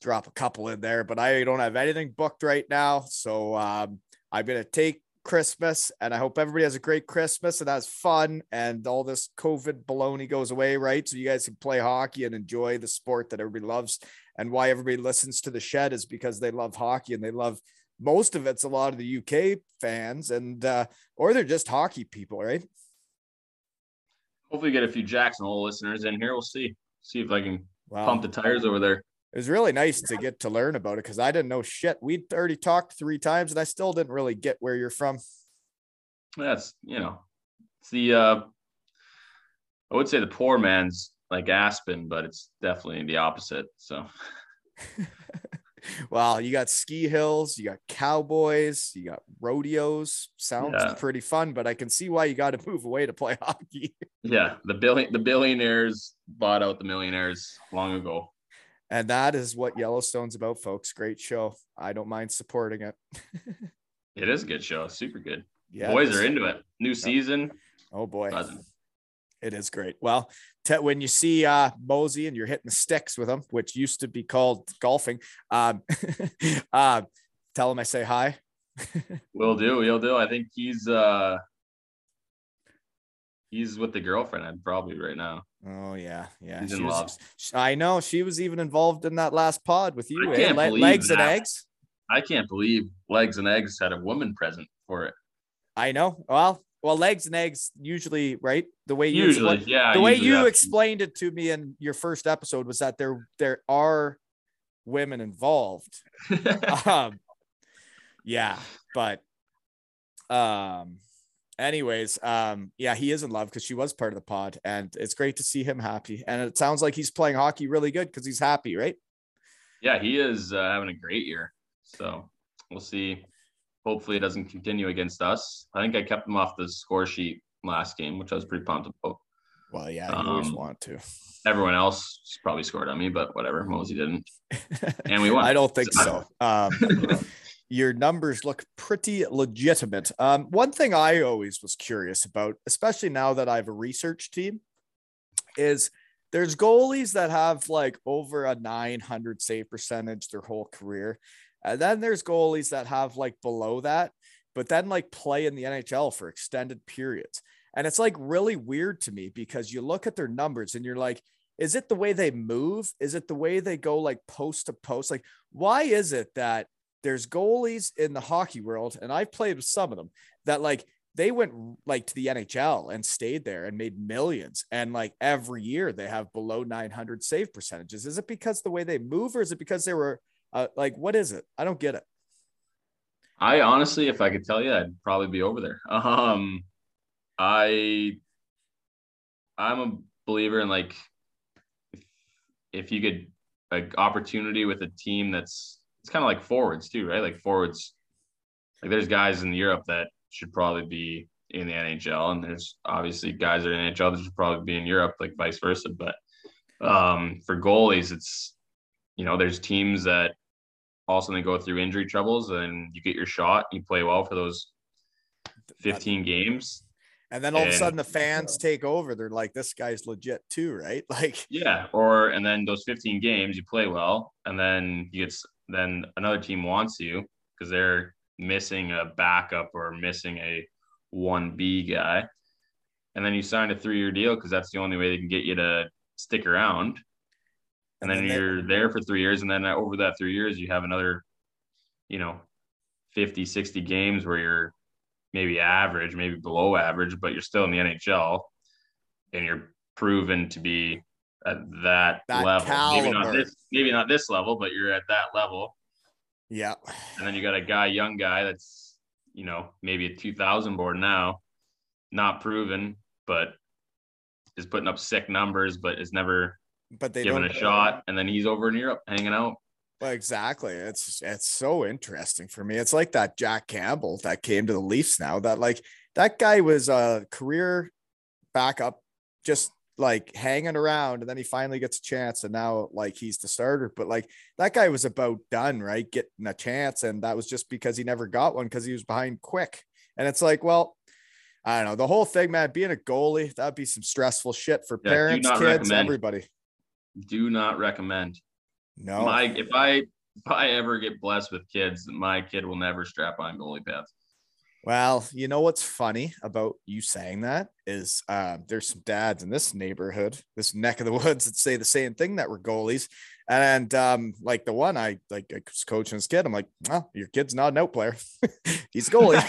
drop a couple in there, but I don't have anything booked right now. So um, I'm going to take Christmas and I hope everybody has a great Christmas and has fun and all this COVID baloney goes away, right? So you guys can play hockey and enjoy the sport that everybody loves and why everybody listens to the shed is because they love hockey and they love most of it's a lot of the UK fans and uh, or they're just hockey people, right? Hopefully, get a few Jackson Hole listeners in here. We'll see. See if I can wow. pump the tires over there. It was really nice to get to learn about it because I didn't know shit. We'd already talked three times and I still didn't really get where you're from. That's you know, it's the uh, I would say the poor man's like Aspen, but it's definitely the opposite. So, [laughs] well, you got ski hills, you got cowboys, you got rodeos. Sounds yeah. pretty fun, but I can see why you got to move away to play [laughs] hockey. yeah, the billion the billionaires bought out the millionaires long ago. And that is what Yellowstone's about, folks. Great show. I don't mind supporting it. [laughs] it is a good show. Super good. Yeah, boys are into it. New season. Oh boy. Buzzing. It is great. Well, te- when you see uh, Mosey and you're hitting the sticks with him, which used to be called golfing, um, [laughs] uh, tell him I say hi. [laughs] will do. Will do. I think he's uh, he's with the girlfriend i probably right now. Oh yeah, yeah. He's in was, love. I know she was even involved in that last pod with you. I can't eh? believe legs that. and eggs. I can't believe legs and eggs had a woman present for it. I know. Well, well, legs and eggs usually, right? The way you usually, yeah, the way you explained it to me in your first episode was that there there are women involved. [laughs] um, yeah, but um, anyways, um, yeah, he is in love because she was part of the pod, and it's great to see him happy. And it sounds like he's playing hockey really good because he's happy, right? Yeah, he is uh, having a great year. So we'll see hopefully it doesn't continue against us. I think I kept him off the score sheet last game, which I was pretty pumped about. Well, yeah, you um, always want to. Everyone else probably scored on me, but whatever. Mosey didn't, [laughs] and we won. I don't think so. Um, [laughs] your numbers look pretty legitimate. Um, one thing I always was curious about, especially now that I have a research team, is there's goalies that have like over a 900 save percentage their whole career and then there's goalies that have like below that. but then like play in the NHL for extended periods. And it's like really weird to me because you look at their numbers and you're like, is it the way they move? Is it the way they go like post to post? Like, why is it that there's goalies in the hockey world, and I've played with some of them that like they went like to the NHL and stayed there and made millions. And like every year they have below 900 save percentages. Is it because the way they move or is it because they were uh, like, what is it? I don't get it. I honestly, if I could tell you, I'd probably be over there. [laughs] Um, I, I'm a believer in like, if, you could like opportunity with a team that's it's kind of like forwards too, right? Like forwards, like there's guys in Europe that should probably be in the NHL, and there's obviously guys that are in NHL that should probably be in Europe, like vice versa. But um, for goalies, it's you know there's teams that also they go through injury troubles, and you get your shot, you play well for those 15 games, and then all and, of a sudden the fans take over. They're like, this guy's legit too, right? [laughs] Like, yeah. Or, and then those 15 games, you play well, and then you get then another team wants you because they're missing a backup or missing a 1B guy. And then you sign a three year deal because that's the only way they can get you to stick around. And, and then, then, you're they- there for three years. And then over that three years, you have another, you know, 50, 60 games where you're maybe average, maybe below average, but you're still in the NHL and you're proven to be at that, that level. Caliber. Maybe not this, maybe not this level, but you're at that level. Yeah. And then you got a guy, young guy that's, you know, maybe a 2000 board now, not proven, but is putting up sick numbers, but is never but they given a shot. And then he's over in Europe hanging out. Well, exactly. It's it's so interesting for me. It's like that Jack Campbell that came to the Leafs now. That like that guy was a career backup, just like hanging around and then he finally gets a chance and now like he's the starter. But like that guy was about done right? Getting a chance and that was just because he never got one because he was behind Quick. And it's like well i don't know. The whole thing man being a goalie that'd be some stressful shit for yeah, parents kids recommend. everybody. Do not recommend. No. My if i if i ever get blessed with kids my kid will never strap on goalie pads well, you know what's funny about you saying that is uh, there's some dads in this neighborhood, this neck of the [laughs] woods that say the same thing that we're goalies. And um, like the one I like I was coaching kid, I'm like, well, your kid's not an out player. [laughs] He's goalie.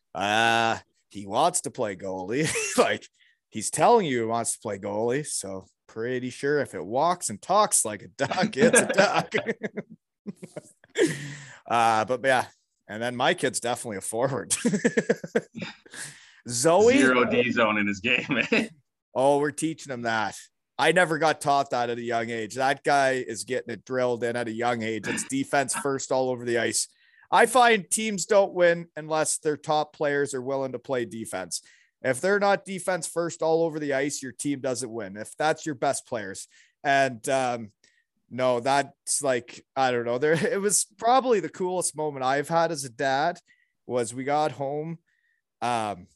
[laughs] uh, he wants to play goalie. like he's telling you he wants to play goalie. So pretty sure if it walks and talks like a duck, it's a duck. uh, but yeah, and then my kid's definitely a forward. [laughs] Zoe zero D zone in his game. oh, we're teaching him that. I never got taught that at a young age. That guy is getting it drilled in at a young age. It's defense first all over the ice. I find teams don't win unless their top players are willing to play defense. If they're not defense first all over the ice, your team doesn't win. If that's your best players. And um, no, that's like I don't know. There [laughs] it was probably the coolest moment I've had as a dad was we got home. Um,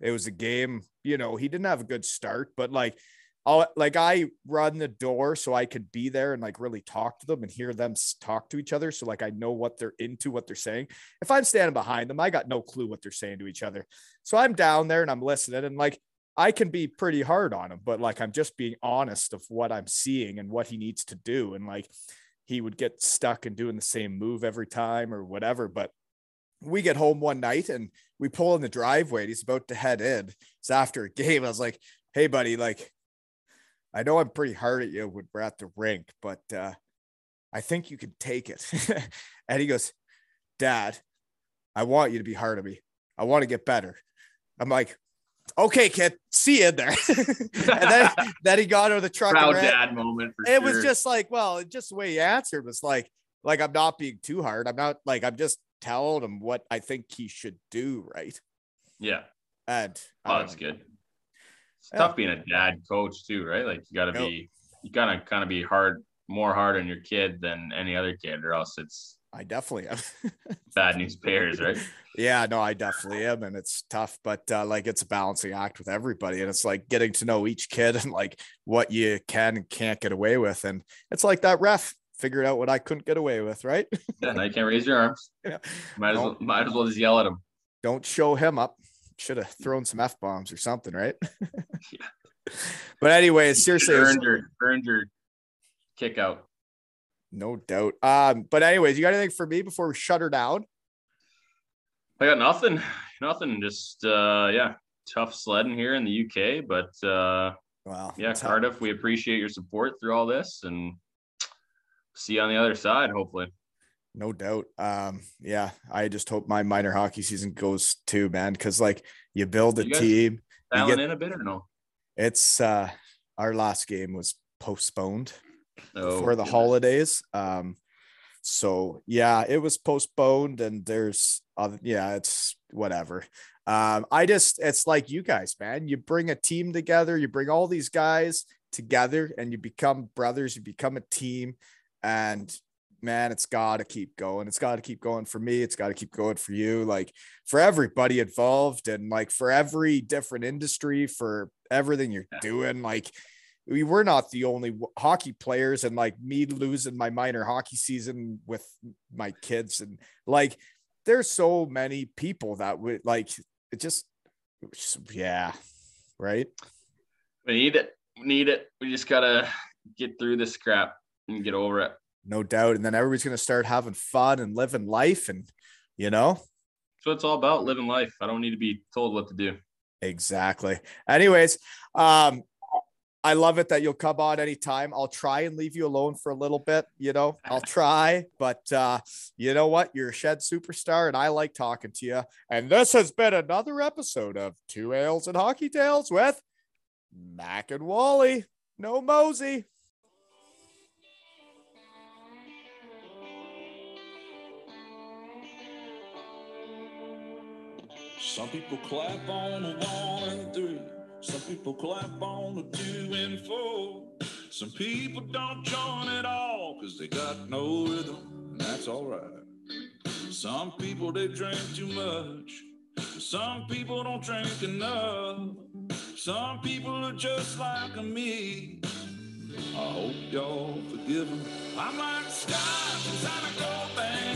it was a game, you know, he didn't have a good start, but like I'll like I run the door so I could be there and like really talk to them and hear them talk to each other. So like I know what they're into, what they're saying. If I'm standing behind them, I got no clue what they're saying to each other. So I'm down there and I'm listening and like I can be pretty hard on him, but like I'm just being honest of what I'm seeing and what he needs to do. And like he would get stuck in doing the same move every time or whatever. But we get home one night and we pull in the driveway and he's about to head in. It's after a game. I was like, hey, buddy, like, I know I'm pretty hard at you when we're at the rink, but uh, I think you can take it. [laughs] and he goes, Dad, I want you to be hard on me. I want to get better. I'm like, okay, kid, see you there. [laughs] and then, [laughs] then he got out of the truck. Proud dad moment. it sure. was just like, well, just the way he answered was like, like I'm not being too hard. I'm not like I'm just telling him what I think he should do, right? Yeah. And oh, that's good. It's yeah. tough being a dad coach too, right? Like you got to be, you gotta kind of be hard, more hard on your kid than any other kid, or else it's I definitely am. [laughs] Bad news bears, right? Yeah, no, I definitely am. And it's tough, but uh, like it's a balancing act with everybody. And it's like getting to know each kid and like what you can and can't get away with. And it's like that ref. figured out what I couldn't get away with, right? [laughs] Yeah, now you can't raise your arms. Yeah. Might as well, might as well just yell at him. Don't show him up. Should have thrown some f bombs or something, right? [laughs] yeah. But anyway, seriously, earned your earned your kick out. No doubt. Um, but anyways, you got anything for me before we shut her down? I got nothing, [sighs] nothing. Just uh, yeah, tough sledding here in the UK, but uh, yeah, Cardiff, we appreciate your support through all this, and see you on the other side, hopefully. No doubt. Um, yeah, I just hope my minor hockey season goes too, man. Because like you build a You team. You get- in a bit or no? It's uh our last game was postponed Oh, for the goodness. holidays. Um, so yeah, it was postponed, and there's other yeah, it's whatever. Um, I just it's like you guys, man. You bring a team together, you bring all these guys together, and you become brothers. You become a team, and man, it's got to keep going. It's got to keep going for me. It's got to keep going for you. Like for everybody involved, and like for every different industry, for everything you're doing. Like we were not the only w- hockey players, and like me losing my minor hockey season with my kids, and like there's so many people that would like it. Just it just- yeah, right. We need it. We need it. We just gotta get through this crap and get over it. No doubt. And then everybody's gonna start having fun and living life, and you know. so it's all about, living life. I don't need to be told what to do. Exactly. Anyways, um, I love it that you'll come on anytime. I'll try and leave you alone for a little bit, you know. I'll [laughs] try, but uh, you know what? You're a shed superstar, and I like talking to you. And this has been another episode of Two Ales and Hockey Tales with Mac and Wally. No Mosey. Some people clap on a one and three. Some people clap on the two and four. Some people don't join at all because they got no rhythm, and that's all right. Some people they drink too much. Some people don't drink enough. Some people are just like me. I hope y'all forgive 'em. I'm like Scott inside a gold bands.